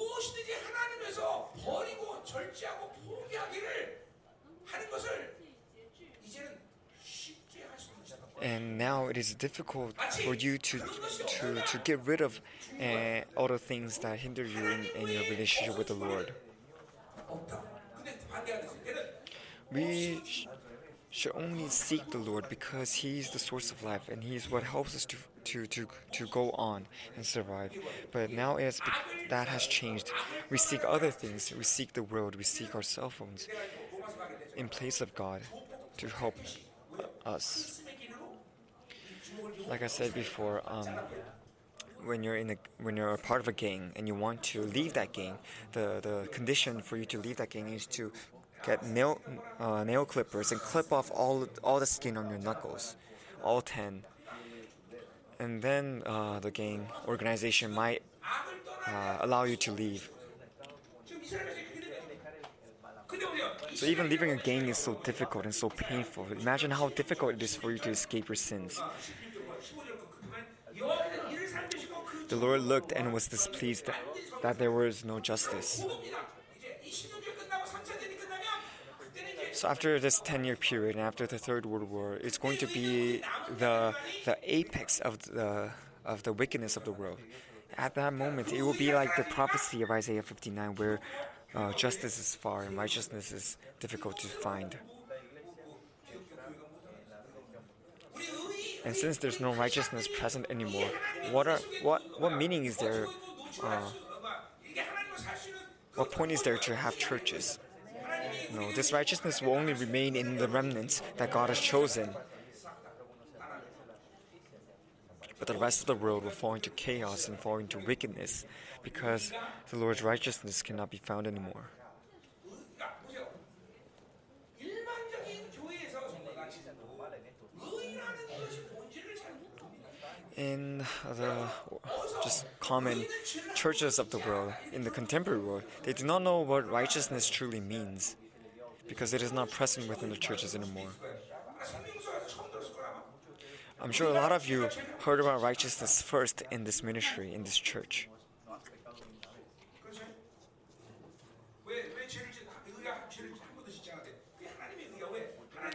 and now it is difficult for you to to, to get rid of uh, all the things that hinder you in, in your relationship with the Lord. We sh- should only seek the Lord because He is the source of life and He is what helps us to to to, to go on and survive. But now it's be- that has changed. We seek other things. We seek the world. We seek our cell phones in place of God to help us like I said before, um, when you're in a when you're a part of a gang and you want to leave that gang, the the condition for you to leave that gang is to get nail uh, nail clippers and clip off all all the skin on your knuckles, all ten. And then uh, the gang organization might uh, allow you to leave. So even leaving a gang is so difficult and so painful. Imagine how difficult it is for you to escape your sins. The Lord looked and was displeased that there was no justice. So after this 10-year period and after the Third World War, it's going to be the the apex of the of the wickedness of the world. At that moment, it will be like the prophecy of Isaiah 59, where uh, justice is far and righteousness is difficult to find. And since there's no righteousness present anymore, what are what what meaning is there? Uh, what point is there to have churches? No, this righteousness will only remain in the remnants that God has chosen. But the rest of the world will fall into chaos and fall into wickedness because the Lord's righteousness cannot be found anymore. in the just common churches of the world, in the contemporary world, they do not know what righteousness truly means because it is not present within the churches anymore. I'm sure a lot of you heard about righteousness first in this ministry, in this church.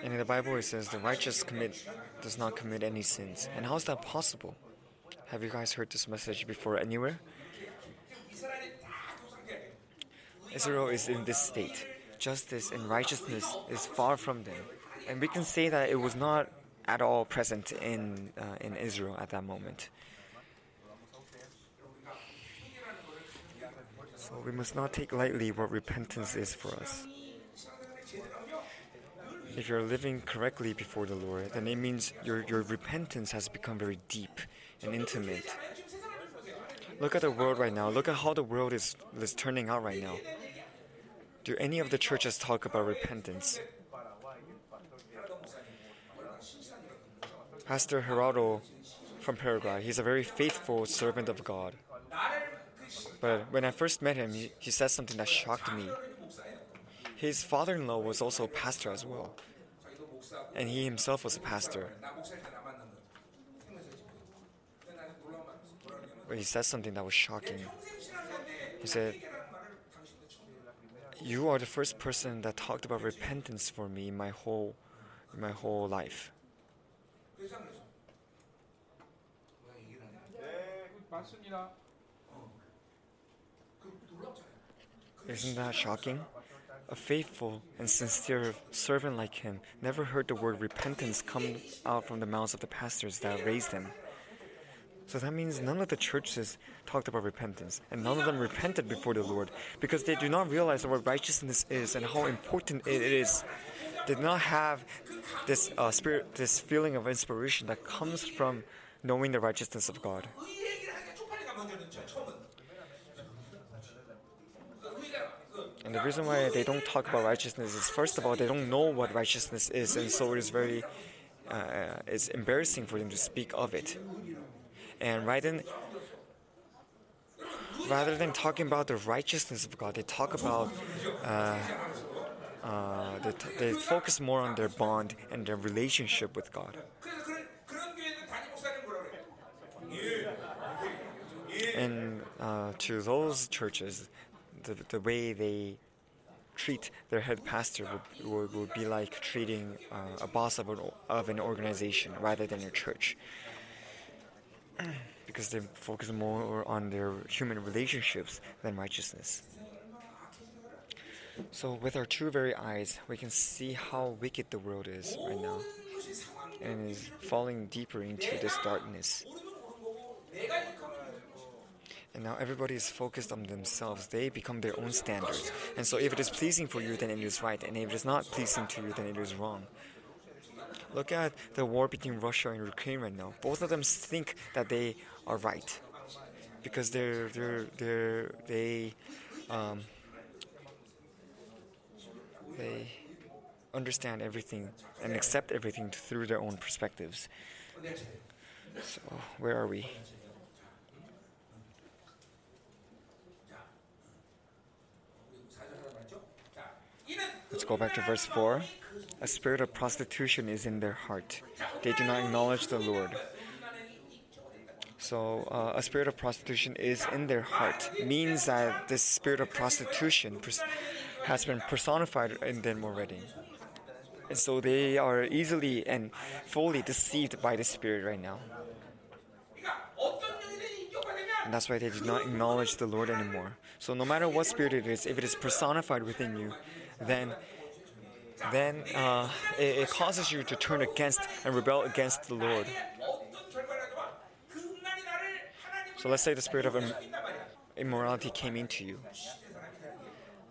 And in the Bible, it says the righteous commit does not commit any sins. And how is that possible? Have you guys heard this message before anywhere? Israel is in this state. Justice and righteousness is far from them. And we can say that it was not at all present in, uh, in Israel at that moment. So we must not take lightly what repentance is for us if you're living correctly before the Lord, then it means your, your repentance has become very deep and intimate. Look at the world right now. Look at how the world is, is turning out right now. Do any of the churches talk about repentance? Pastor Gerardo from Paraguay, he's a very faithful servant of God. But when I first met him, he, he said something that shocked me. His father in law was also a pastor as well, and he himself was a pastor. But he said something that was shocking. He said, You are the first person that talked about repentance for me in my whole, in my whole life. Isn't that shocking? A faithful and sincere servant like him never heard the word repentance come out from the mouths of the pastors that raised him. So that means none of the churches talked about repentance, and none of them repented before the Lord because they do not realize what righteousness is and how important it is. They do not have this uh, spirit, this feeling of inspiration that comes from knowing the righteousness of God. And the reason why they don't talk about righteousness is, first of all, they don't know what righteousness is, and so it is very uh, it's embarrassing for them to speak of it. And rather than, rather than talking about the righteousness of God, they talk about uh, uh, they, t- they focus more on their bond and their relationship with God. And uh, to those churches, the, the way they treat their head pastor would, would, would be like treating uh, a boss of an, of an organization rather than a church. because they focus more on their human relationships than righteousness. So, with our true very eyes, we can see how wicked the world is right now and is falling deeper into this darkness. And now everybody is focused on themselves. They become their own standards. And so if it is pleasing for you, then it is right. And if it is not pleasing to you, then it is wrong. Look at the war between Russia and Ukraine right now. Both of them think that they are right because they're they're they're they um, they understand everything and accept everything through their own perspectives. So where are we? Let's go back to verse 4. A spirit of prostitution is in their heart, they do not acknowledge the Lord. So, uh, a spirit of prostitution is in their heart, means that this spirit of prostitution pers- has been personified in them already. And so they are easily and fully deceived by the spirit right now. And that's why they do not acknowledge the Lord anymore. So, no matter what spirit it is, if it is personified within you, then then uh, it, it causes you to turn against and rebel against the Lord. So let's say the spirit of immorality came into you.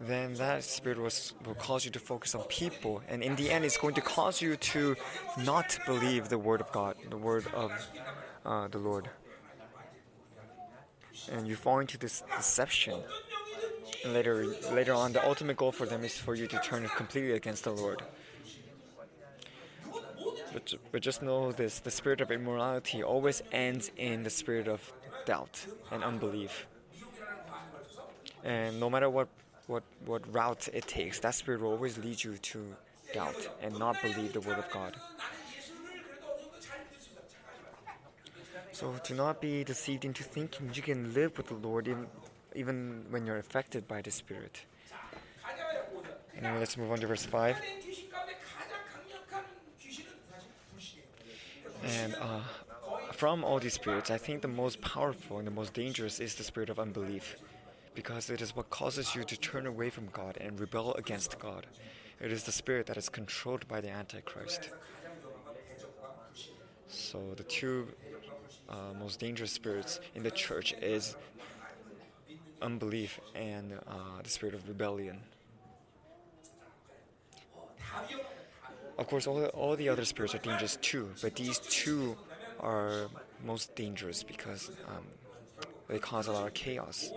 Then that spirit was, will cause you to focus on people, and in the end, it's going to cause you to not believe the word of God, the word of uh, the Lord, and you fall into this deception. Later, later on, the ultimate goal for them is for you to turn completely against the Lord. But, but just know this the spirit of immorality always ends in the spirit of doubt and unbelief. And no matter what, what, what route it takes, that spirit will always lead you to doubt and not believe the word of God. So do not be deceived into thinking you can live with the Lord even, even when you're affected by the Spirit. Anyway, let's move on to verse 5. And uh, from all these spirits, I think the most powerful and the most dangerous is the spirit of unbelief, because it is what causes you to turn away from God and rebel against God. It is the spirit that is controlled by the Antichrist. So the two uh, most dangerous spirits in the church is unbelief and uh, the spirit of rebellion. Of course, all, all the other spirits are dangerous too, but these two are most dangerous because um, they cause a lot of chaos.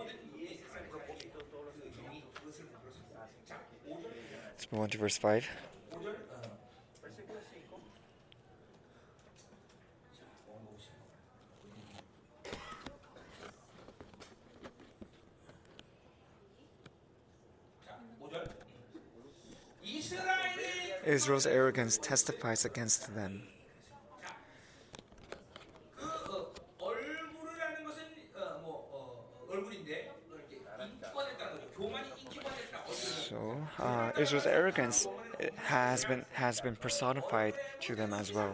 Let's move on to verse 5. Israel's arrogance testifies against them. So uh, Israel's arrogance has been has been personified to them as well.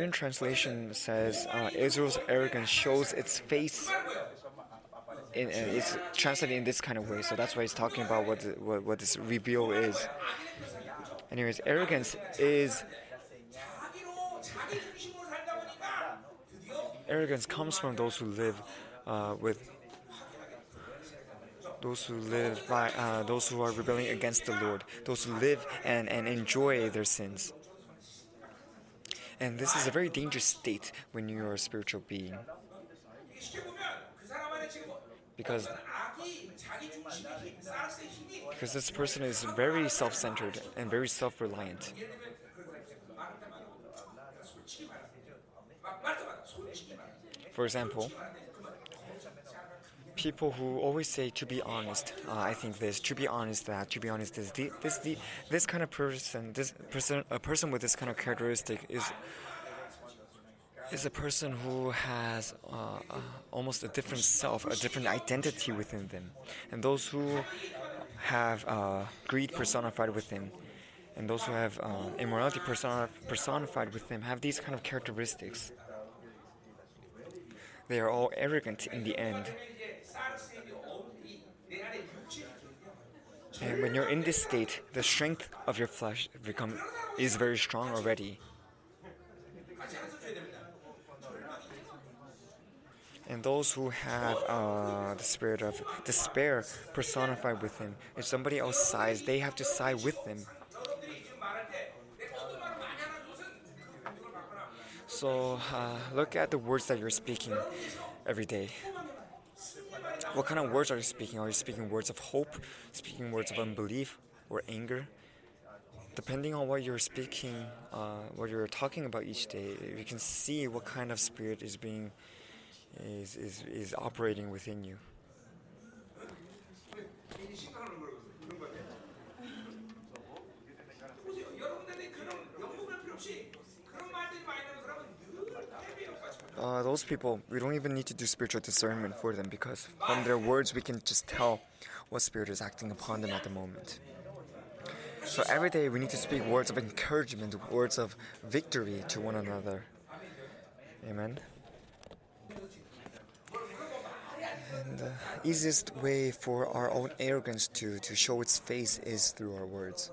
The translation says uh, Israel's arrogance shows its face. In, it's translated in this kind of way, so that's why he's talking about what, the, what, what this reveal is. Anyways, arrogance is. Arrogance comes from those who live uh, with those who live by uh, those who are rebelling against the Lord, those who live and, and enjoy their sins. And this is a very dangerous state when you are a spiritual being. Because because this person is very self-centered and very self-reliant. For example, people who always say to be honest, uh, I think this, to be honest that, to be honest this, the, this, the, this kind of person, this person, a person with this kind of characteristic is is a person who has uh, uh, almost a different self, a different identity within them, and those who have uh, greed personified within, and those who have uh, immorality personified with them have these kind of characteristics. They are all arrogant in the end. And when you're in this state, the strength of your flesh become, is very strong already. And those who have uh, the spirit of despair personified with him, if somebody else sighs, they have to sigh with them. So uh, look at the words that you're speaking every day. What kind of words are you speaking? Are you speaking words of hope, speaking words of unbelief, or anger? Depending on what you're speaking, uh, what you're talking about each day, you can see what kind of spirit is being is is, is operating within you. 괜히 심각한 거라고 그런 거 같아요. 보세요. 여러분들이 그런 연구할 필요 없이 그런 말들이 많이 Uh, those people, we don't even need to do spiritual discernment for them because from their words we can just tell what spirit is acting upon them at the moment. So every day we need to speak words of encouragement, words of victory to one another. Amen. And the easiest way for our own arrogance to, to show its face is through our words.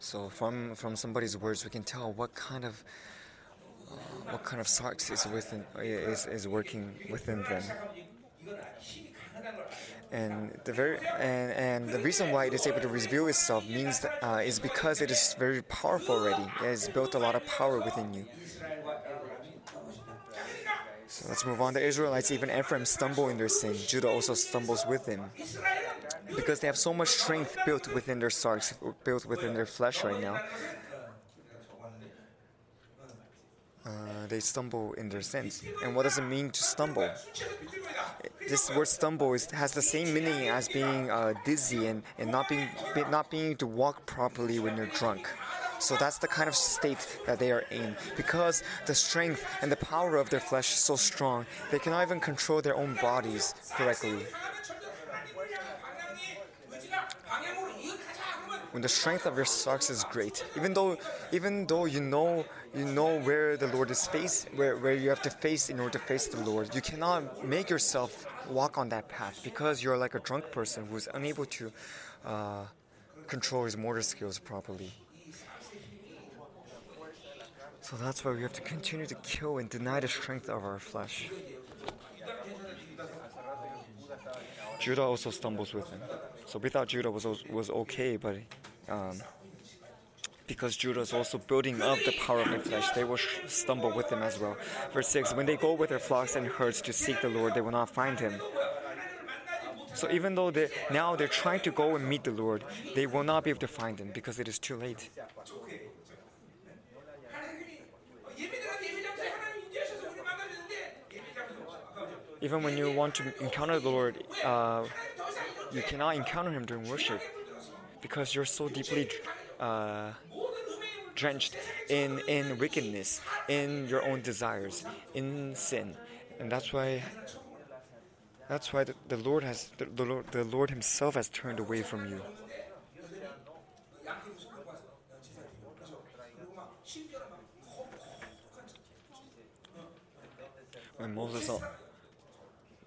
So from from somebody's words we can tell what kind of what kind of sarx is within is, is working within them. And the very and, and the reason why it is able to reveal itself means that, uh, is because it is very powerful already. It has built a lot of power within you. So let's move on. The Israelites, even Ephraim, stumble in their sin. Judah also stumbles with him. Because they have so much strength built within their sarx built within their flesh right now. Uh, they stumble in their sins. And what does it mean to stumble? This word stumble is, has the same meaning as being uh, dizzy and, and not being not being able to walk properly when you're drunk. So that's the kind of state that they are in. Because the strength and the power of their flesh is so strong, they cannot even control their own bodies correctly. When the strength of your sarx is great even though even though you know you know where the lord is face where, where you have to face in order to face the lord you cannot make yourself walk on that path because you're like a drunk person who's unable to uh, control his motor skills properly so that's why we have to continue to kill and deny the strength of our flesh Judah also stumbles with him. So we thought Judah was was okay, but um, because Judah is also building up the power of the flesh, they will sh- stumble with them as well. Verse six: When they go with their flocks and herds to seek the Lord, they will not find Him. So even though they now they're trying to go and meet the Lord, they will not be able to find Him because it is too late. Even when you want to encounter the Lord, uh, you cannot encounter him during worship because you're so deeply uh, drenched in, in wickedness, in your own desires, in sin. And that's why that's why the, the Lord has the, the, Lord, the Lord himself has turned away from you. When Moses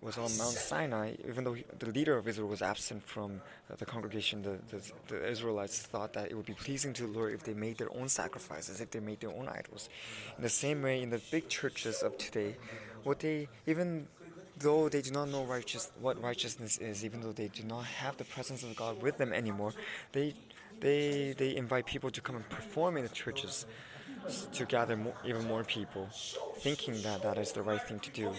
was on Mount Sinai, even though he- the leader of Israel was absent from uh, the congregation, the, the, the Israelites thought that it would be pleasing to the Lord if they made their own sacrifices, if they made their own idols. In the same way, in the big churches of today, what they even though they do not know righteous what righteousness is, even though they do not have the presence of God with them anymore, they they they invite people to come and perform in the churches to gather more, even more people, thinking that that is the right thing to do.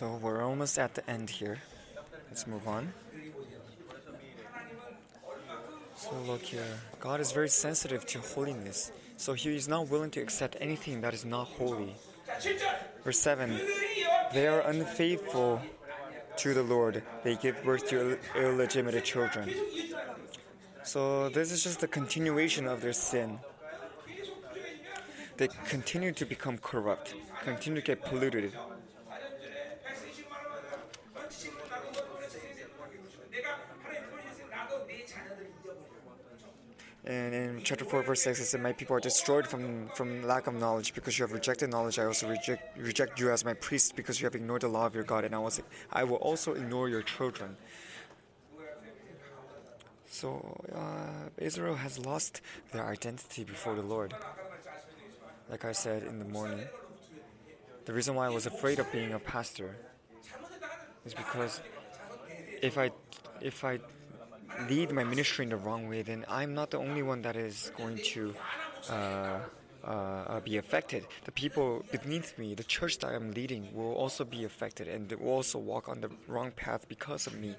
So we're almost at the end here. Let's move on. So look here. God is very sensitive to holiness. So he is not willing to accept anything that is not holy. Verse 7 They are unfaithful to the Lord, they give birth to Ill- illegitimate children. So this is just a continuation of their sin. They continue to become corrupt, continue to get polluted. And in chapter 4, verse 6, it said, My people are destroyed from, from lack of knowledge. Because you have rejected knowledge, I also reject, reject you as my priest because you have ignored the law of your God. And I, was, I will also ignore your children. So uh, Israel has lost their identity before the Lord. Like I said in the morning, the reason why I was afraid of being a pastor is because if I if I lead my ministry in the wrong way, then I'm not the only one that is going to uh, uh, uh, be affected. The people beneath me, the church that I'm leading, will also be affected and they will also walk on the wrong path because of me.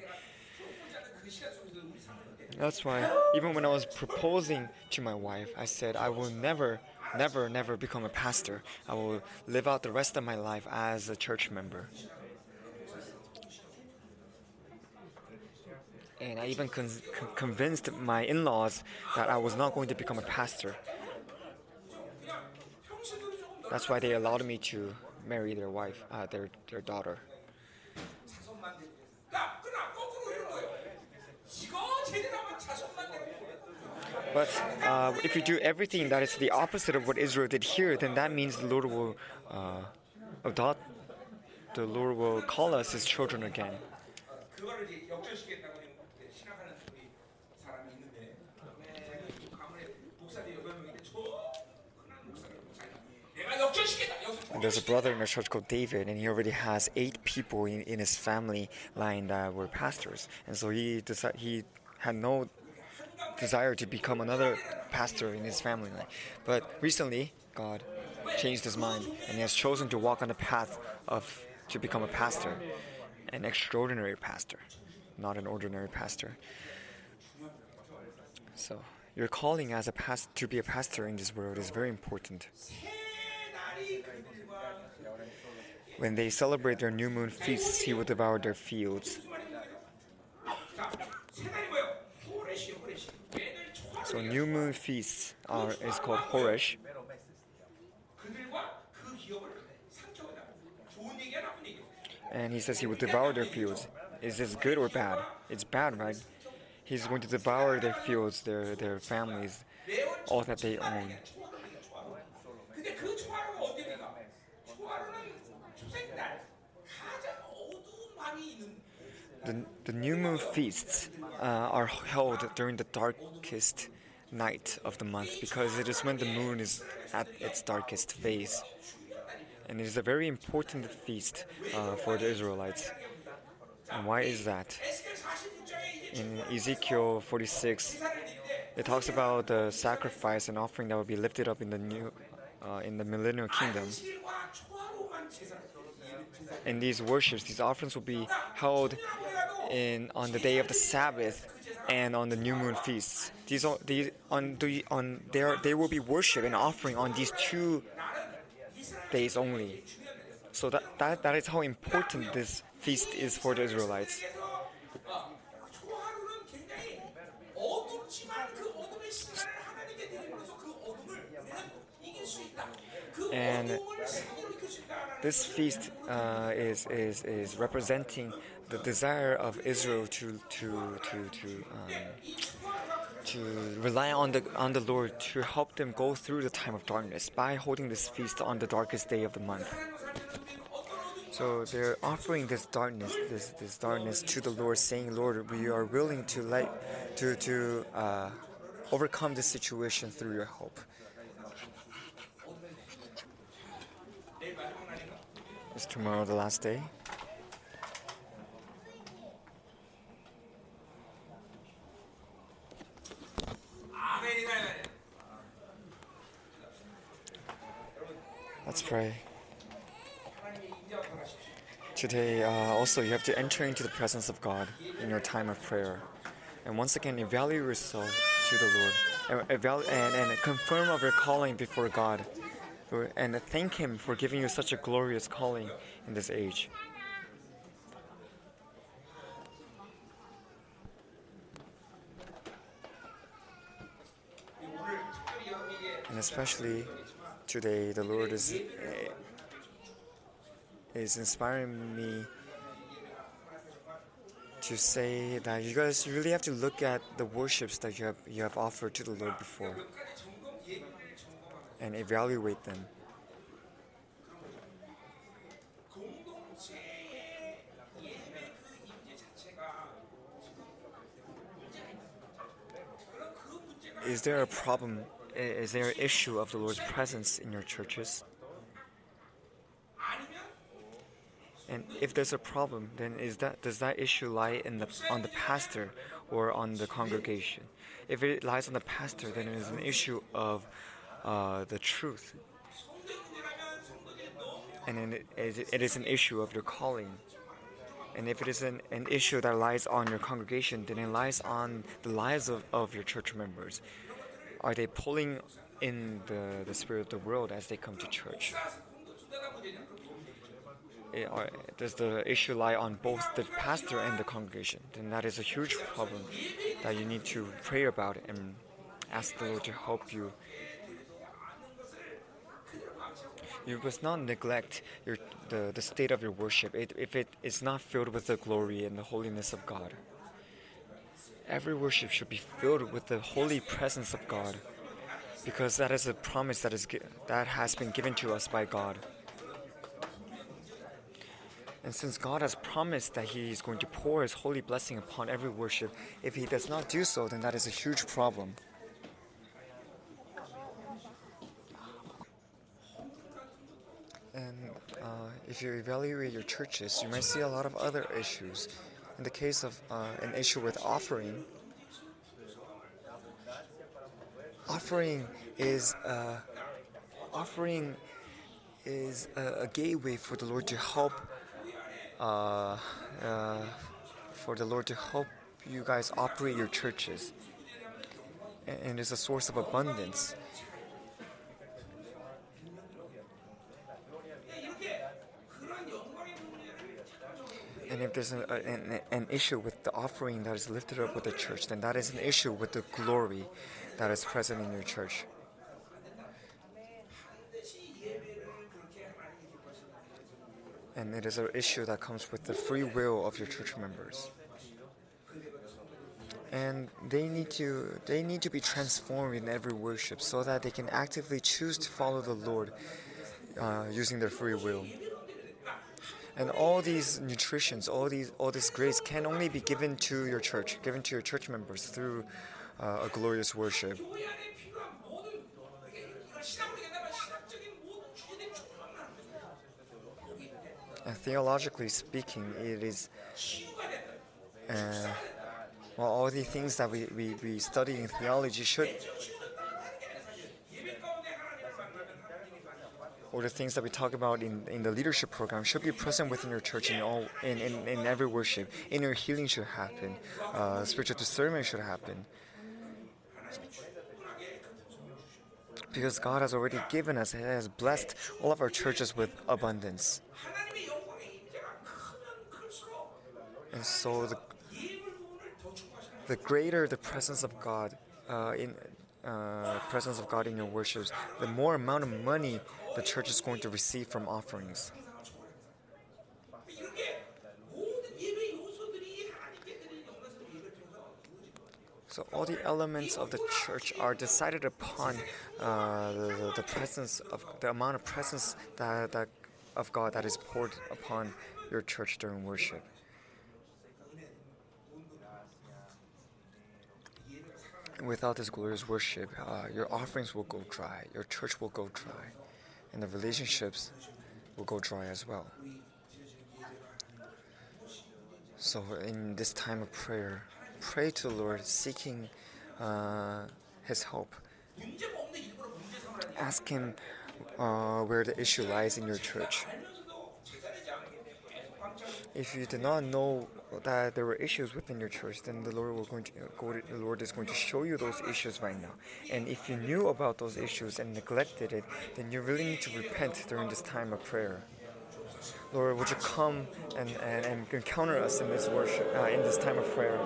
That's why, even when I was proposing to my wife, I said I will never, never, never become a pastor. I will live out the rest of my life as a church member. And I even con- con- convinced my in laws that I was not going to become a pastor. That's why they allowed me to marry their wife, uh, their, their daughter. 자손만 되는 야, 그러나 거꾸로 이런 거예요. 이거 제대로 하면 자손만 되는 거예요. But uh, if you do everything that is the opposite of what Israel did here, then that means the Lord will uh, adopt, the Lord will call us His children again. 그거를 이제 역전시키겠다고 There's a brother in our church called David, and he already has eight people in, in his family line that were pastors. And so he deci- he had no desire to become another pastor in his family line. But recently, God changed his mind, and he has chosen to walk on the path of to become a pastor, an extraordinary pastor, not an ordinary pastor. So your calling as a past to be a pastor in this world is very important. When they celebrate their new moon feasts, he will devour their fields. So new moon feasts are, is called Chodesh, And he says he will devour their fields. Is this good or bad? It's bad, right? He's going to devour their fields, their, their families, all that they own. The, the new moon feasts uh, are held during the darkest night of the month because it is when the moon is at its darkest phase. And it is a very important feast uh, for the Israelites. And why is that? In Ezekiel 46, it talks about the sacrifice and offering that will be lifted up in the new, uh, in the millennial kingdom and these worships, these offerings will be held in on the day of the Sabbath and on the new moon feasts. These are these on the on there there will be worship and offering on these two days only. So that, that that is how important this feast is for the Israelites. And this feast uh, is, is is representing the desire of Israel to to to to um, to rely on the on the Lord to help them go through the time of darkness by holding this feast on the darkest day of the month. So they're offering this darkness, this this darkness to the Lord, saying, "Lord, we are willing to let to to uh, overcome this situation through your help." Is tomorrow the last day? Let's pray. Today, uh, also, you have to enter into the presence of God in your time of prayer. And once again, evaluate yourself to the Lord and, and, and confirm of your calling before God and thank Him for giving you such a glorious calling in this age. And especially today, the Lord is, eh, is inspiring me to say that you guys really have to look at the worships that you have, you have offered to the Lord before and evaluate them. Is there a problem? Is there an issue of the Lord's presence in your churches? And if there's a problem, then is that does that issue lie in the on the pastor or on the congregation? If it lies on the pastor, then it is an issue of uh, the truth. And it, it is an issue of your calling. And if it is an, an issue that lies on your congregation, then it lies on the lives of, of your church members. Are they pulling in the, the spirit of the world as they come to church? Eh, it, or, does the issue lie on both the pastor and the congregation? Then that is a huge problem that you need to pray about and ask the Lord to help you You must not neglect your, the, the state of your worship it, if it is not filled with the glory and the holiness of God. Every worship should be filled with the holy presence of God because that is a promise that is that has been given to us by God. And since God has promised that He is going to pour His holy blessing upon every worship, if He does not do so, then that is a huge problem. And uh, if you evaluate your churches, you might see a lot of other issues. In the case of uh, an issue with offering, offering is uh, offering is a, a gateway for the Lord to help uh, uh, for the Lord to help you guys operate your churches, and, and it's a source of abundance. And if there's an, an, an issue with the offering that is lifted up with the church, then that is an issue with the glory that is present in your church. And it is an issue that comes with the free will of your church members. And they need to they need to be transformed in every worship so that they can actively choose to follow the Lord uh, using their free will. And all these nutritions, all these all this grace can only be given to your church, given to your church members through uh, a glorious worship. And theologically speaking, it is uh, well all the things that we, we, we study in theology should or the things that we talk about in, in the leadership program should be present within your church in all in, in, in every worship. Inner healing should happen. Uh, spiritual discernment should happen. Because God has already given us, He has blessed all of our churches with abundance. And so the, the greater the presence of God uh, in uh, presence of God in your worships, the more amount of money the church is going to receive from offerings. So all the elements of the church are decided upon uh, the, the, presence of the amount of presence that, that of God that is poured upon your church during worship. Without this glorious worship, uh, your offerings will go dry. Your church will go dry and the relationships will go dry as well. So, in this time of prayer, pray to the Lord, seeking uh, His help. Ask Him uh, where the issue lies in your church. If you do not know that there were issues within your church, then the Lord will going to, to- the Lord is going to show you those issues right now. And if you knew about those issues and neglected it, then you really need to repent during this time of prayer. Lord, would you come and, and, and encounter us in this worship, uh, in this time of prayer?